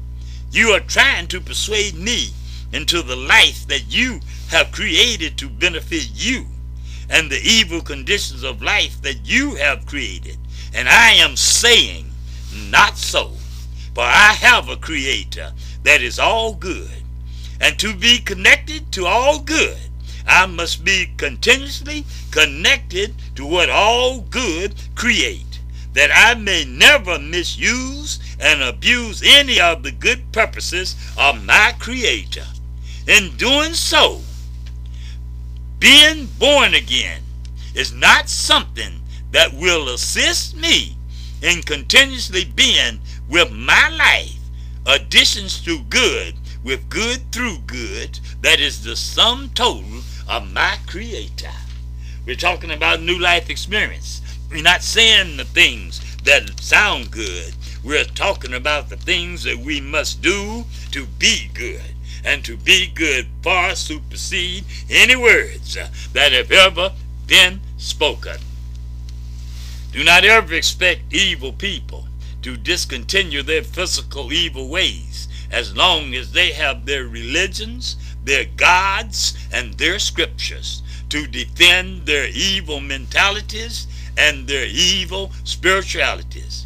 You are trying to persuade me into the life that you have created to benefit you and the evil conditions of life that you have created. And I am saying, not so. For I have a creator that is all good. And to be connected to all good, I must be continuously connected to what all good create, that I may never misuse and abuse any of the good purposes of my creator. In doing so, being born again is not something that will assist me in continuously being with my life additions to good with good through good that is the sum total of my creator. We're talking about new life experience. We're not saying the things that sound good. We're talking about the things that we must do to be good and to be good far supersede any words that have ever been spoken. Do not ever expect evil people to discontinue their physical evil ways as long as they have their religions, their gods, and their scriptures to defend their evil mentalities and their evil spiritualities.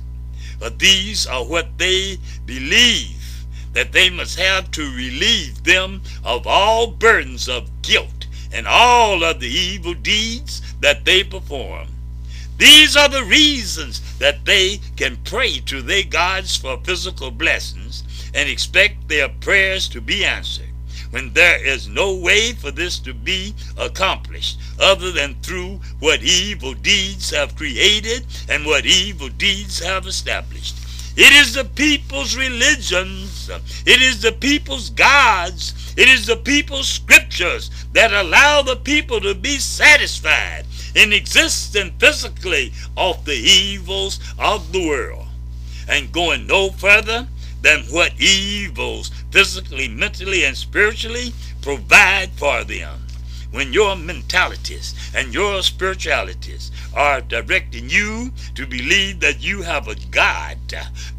But these are what they believe that they must have to relieve them of all burdens of guilt and all of the evil deeds that they perform. These are the reasons that they can pray to their gods for physical blessings and expect their prayers to be answered when there is no way for this to be accomplished other than through what evil deeds have created and what evil deeds have established. It is the people's religions, it is the people's gods, it is the people's scriptures that allow the people to be satisfied in existing physically off the evils of the world. And going no further than what evils physically, mentally, and spiritually provide for them. When your mentalities and your spiritualities are directing you to believe that you have a God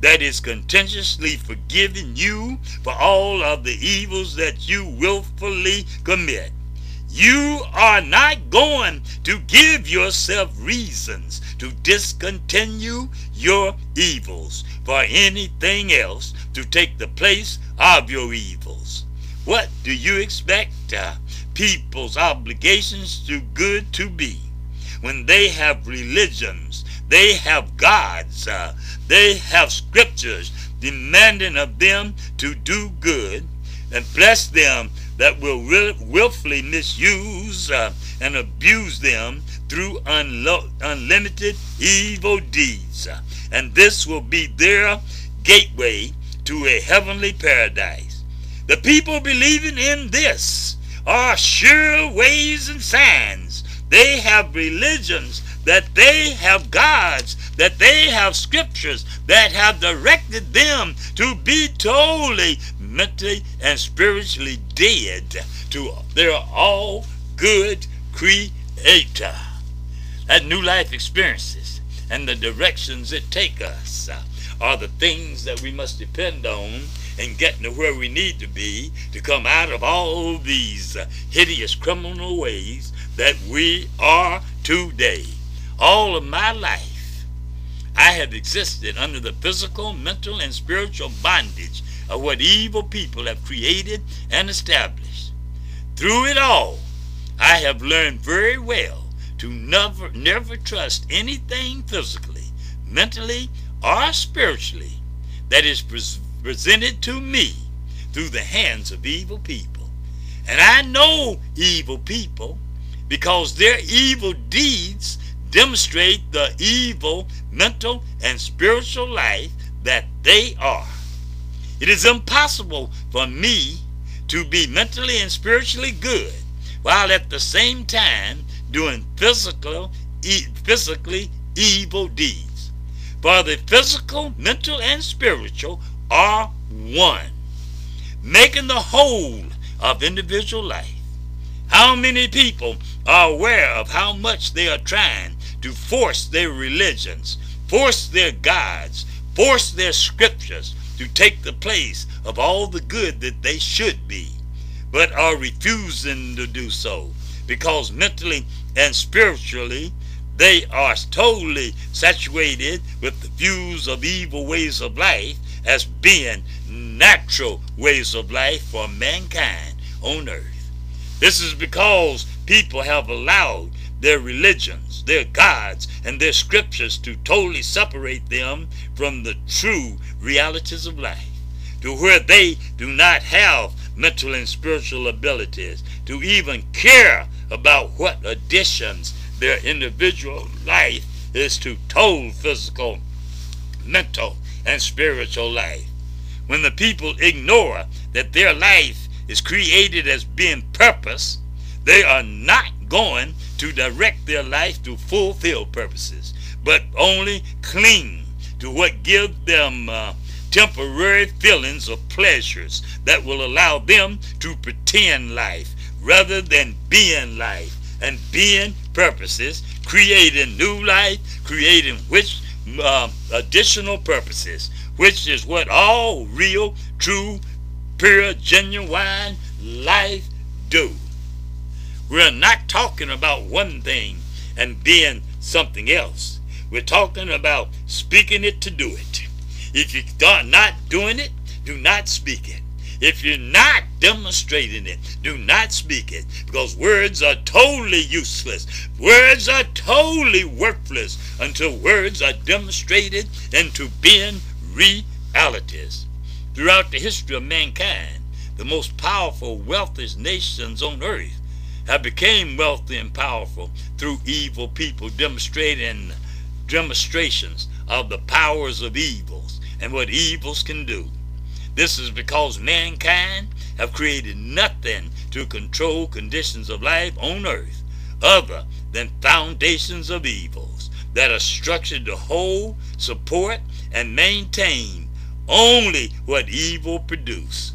that is continuously forgiving you for all of the evils that you willfully commit. You are not going to give yourself reasons to discontinue your evils for anything else to take the place of your evils. What do you expect uh, people's obligations to good to be when they have religions, they have gods, uh, they have scriptures demanding of them to do good and bless them that will willfully misuse uh, and abuse them through unlimited evil deeds. And this will be their gateway to a heavenly paradise. The people believing in this are sure ways and signs. They have religions, that they have gods, that they have scriptures that have directed them to be totally mentally and spiritually dead to their all good creator. That new life experiences and the directions it take us are the things that we must depend on in getting to where we need to be to come out of all these hideous criminal ways that we are today. All of my life, I have existed under the physical, mental, and spiritual bondage of what evil people have created and established. Through it all, I have learned very well to never, never trust anything physically, mentally, or spiritually that is presented to me through the hands of evil people. And I know evil people because their evil deeds demonstrate the evil mental and spiritual life that they are. It is impossible for me to be mentally and spiritually good while at the same time doing physical, e physically evil deeds. For the physical, mental, and spiritual are one, making the whole of individual life. How many people are aware of how much they are trying to force their religions, force their gods, force their scriptures to take the place of all the good that they should be, but are refusing to do so because mentally and spiritually they are totally saturated with the views of evil ways of life as being natural ways of life for mankind on earth. This is because people have allowed their religions, their gods, and their scriptures to totally separate them from the true realities of life, to where they do not have mental and spiritual abilities to even care about what additions their individual life is to total physical, mental, and spiritual life. When the people ignore that their life is created as being purpose, they are not going to direct their life to fulfill purposes, but only cling to what gives them uh, temporary feelings of pleasures that will allow them to pretend life rather than being life and being purposes, creating new life, creating which uh, additional purposes, which is what all real, true, pure, genuine life do. We're not talking about one thing and being something else. We're talking about speaking it to do it. If you're not doing it, do not speak it. If you're not demonstrating it, do not speak it because words are totally useless. Words are totally worthless until words are demonstrated into being realities. Throughout the history of mankind, the most powerful, wealthiest nations on earth have became wealthy and powerful through evil people demonstrating demonstrations of the powers of evils and what evils can do. This is because mankind have created nothing to control conditions of life on earth other than foundations of evils that are structured to hold, support, and maintain only what evil produce.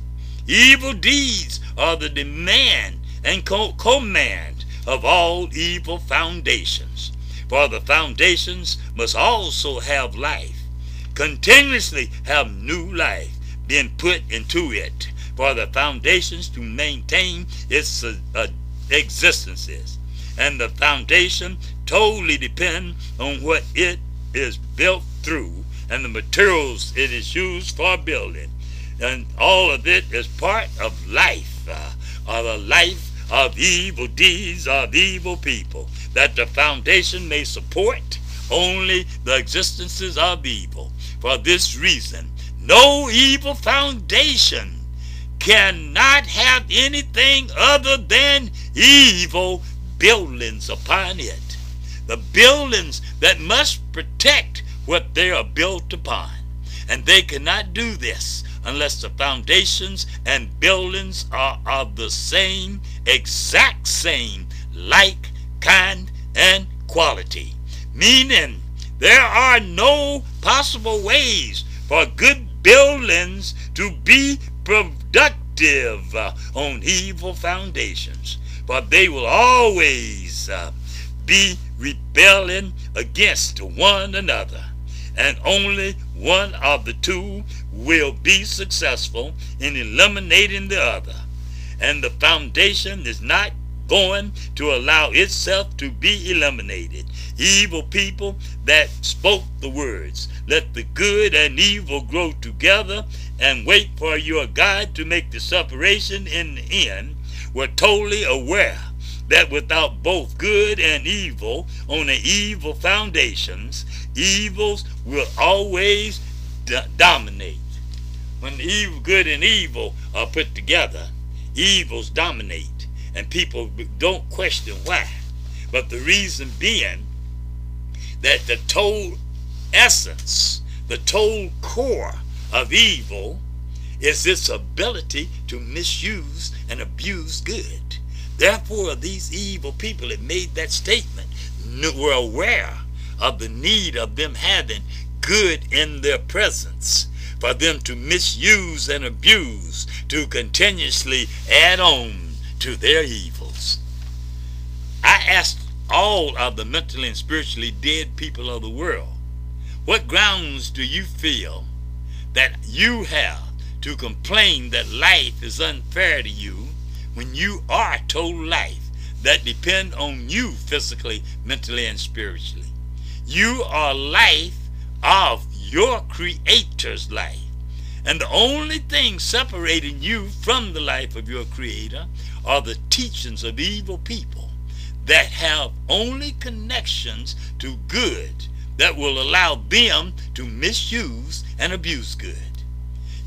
Evil deeds are the demand and command of all evil foundations. For the foundations must also have life, continuously have new life being put into it for the foundations to maintain its uh, existences. And the foundation totally depend on what it is built through and the materials it is used for building. And all of it is part of life, uh, or the life of evil deeds of evil people, that the foundation may support only the existences of evil. For this reason, no evil foundation cannot have anything other than evil buildings upon it. The buildings that must protect what they are built upon. And they cannot do this unless the foundations and buildings are of the same, exact same, like, kind, and quality. Meaning, there are no possible ways for good buildings to be productive on evil foundations, for they will always uh, be rebelling against one another and only one of the two will be successful in eliminating the other. And the foundation is not going to allow itself to be eliminated. Evil people that spoke the words, let the good and evil grow together and wait for your God to make the separation in the end, were totally aware that without both good and evil on the evil foundations, evils will always dominate. When evil, good and evil are put together, evils dominate, and people don't question why. But the reason being that the total essence, the total core of evil is its ability to misuse and abuse good. Therefore, these evil people that made that statement were aware of the need of them having good in their presence for them to misuse and abuse, to continuously add on to their evils. I asked all of the mentally and spiritually dead people of the world, what grounds do you feel that you have to complain that life is unfair to you when you are told life that depend on you physically, mentally, and spiritually? You are life of your creator's life. And the only thing separating you from the life of your creator are the teachings of evil people that have only connections to good that will allow them to misuse and abuse good.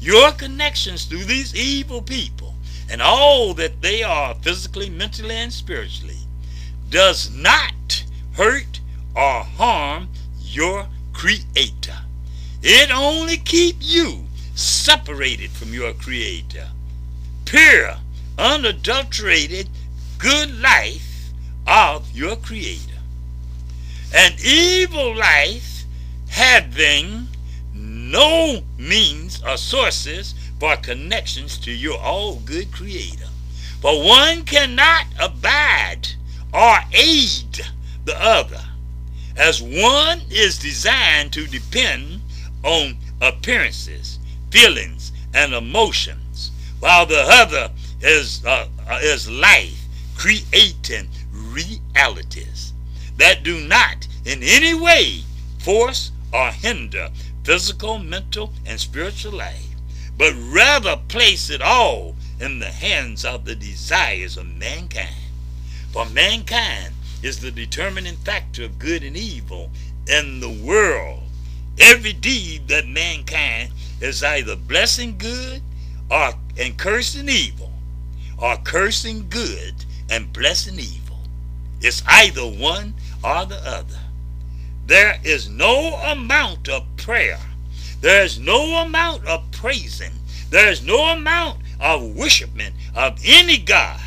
Your connections to these evil people and all that they are physically, mentally, and spiritually does not hurt or harm your creator. It only keeps you separated from your creator. Pure, unadulterated, good life of your creator. An evil life having no means or sources for connections to your all good creator. For one cannot abide or aid the other, as one is designed to depend on appearances, feelings, and emotions, while the other is, uh, is life creating realities that do not in any way force or hinder physical, mental, and spiritual life, but rather place it all in the hands of the desires of mankind. For mankind is the determining factor of good and evil in the world. Every deed that mankind is either blessing good or and cursing evil, or cursing good and blessing evil. It's either one or the other. There is no amount of prayer. There is no amount of praising. There is no amount of worshipment of any God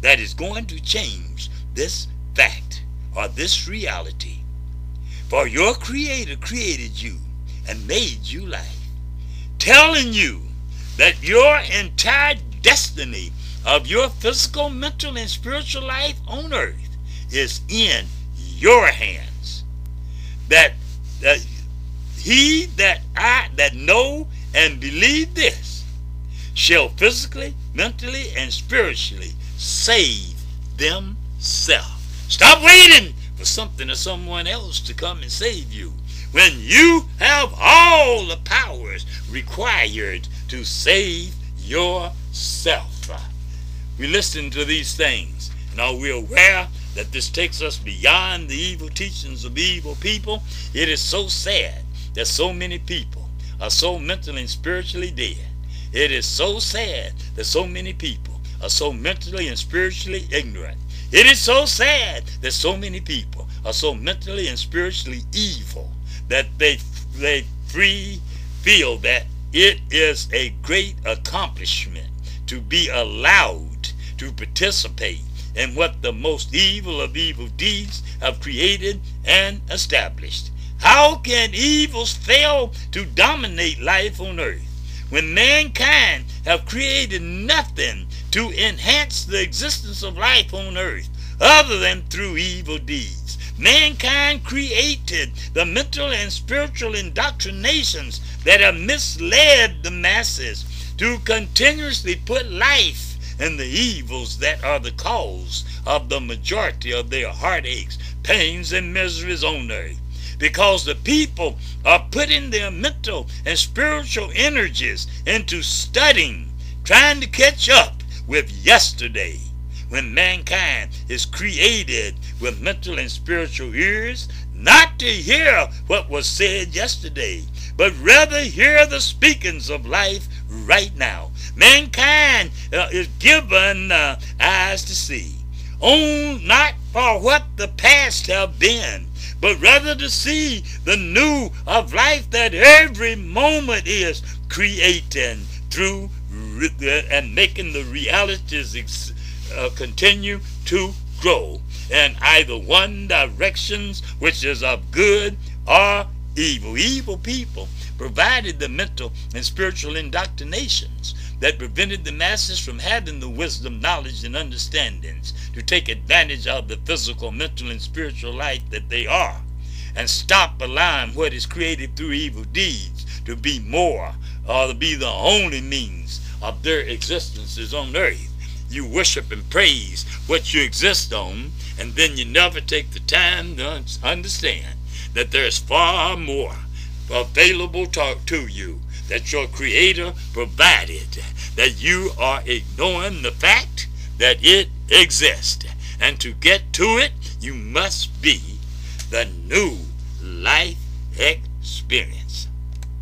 that is going to change this fact or this reality. For your Creator created you and made you life, telling you that your entire destiny of your physical, mental, and spiritual life on earth is in your hands. That, that he that I that know and believe this shall physically, mentally, and spiritually save themselves. Stop waiting for something or someone else to come and save you when you have all the powers required to save yourself. We listen to these things and are we aware that this takes us beyond the evil teachings of evil people? It is so sad that so many people are so mentally and spiritually dead. It is so sad that so many people are so mentally and spiritually ignorant. It is so sad that so many people are so mentally and spiritually evil that they they free feel that it is a great accomplishment to be allowed to participate in what the most evil of evil deeds have created and established. How can evils fail to dominate life on earth when mankind have created nothing to enhance the existence of life on earth other than through evil deeds? Mankind created the mental and spiritual indoctrinations that have misled the masses to continuously put life in the evils that are the cause of the majority of their heartaches, pains, and miseries on earth because the people are putting their mental and spiritual energies into studying, trying to catch up with yesterday when mankind is created with mental and spiritual ears, not to hear what was said yesterday, but rather hear the speakings of life right now. Mankind uh, is given uh, eyes to see, on not for what the past have been, but rather to see the new of life that every moment is creating through and making the realities uh, continue to grow in either one directions which is of good or evil. Evil people provided the mental and spiritual indoctrinations that prevented the masses from having the wisdom, knowledge, and understandings to take advantage of the physical, mental, and spiritual life that they are and stop allowing what is created through evil deeds to be more or to be the only means of their existences on earth. You worship and praise what you exist on, and then you never take the time to understand that there's far more available to, to you that your creator provided that you are ignoring the fact that it exists. And to get to it you must be the new life experience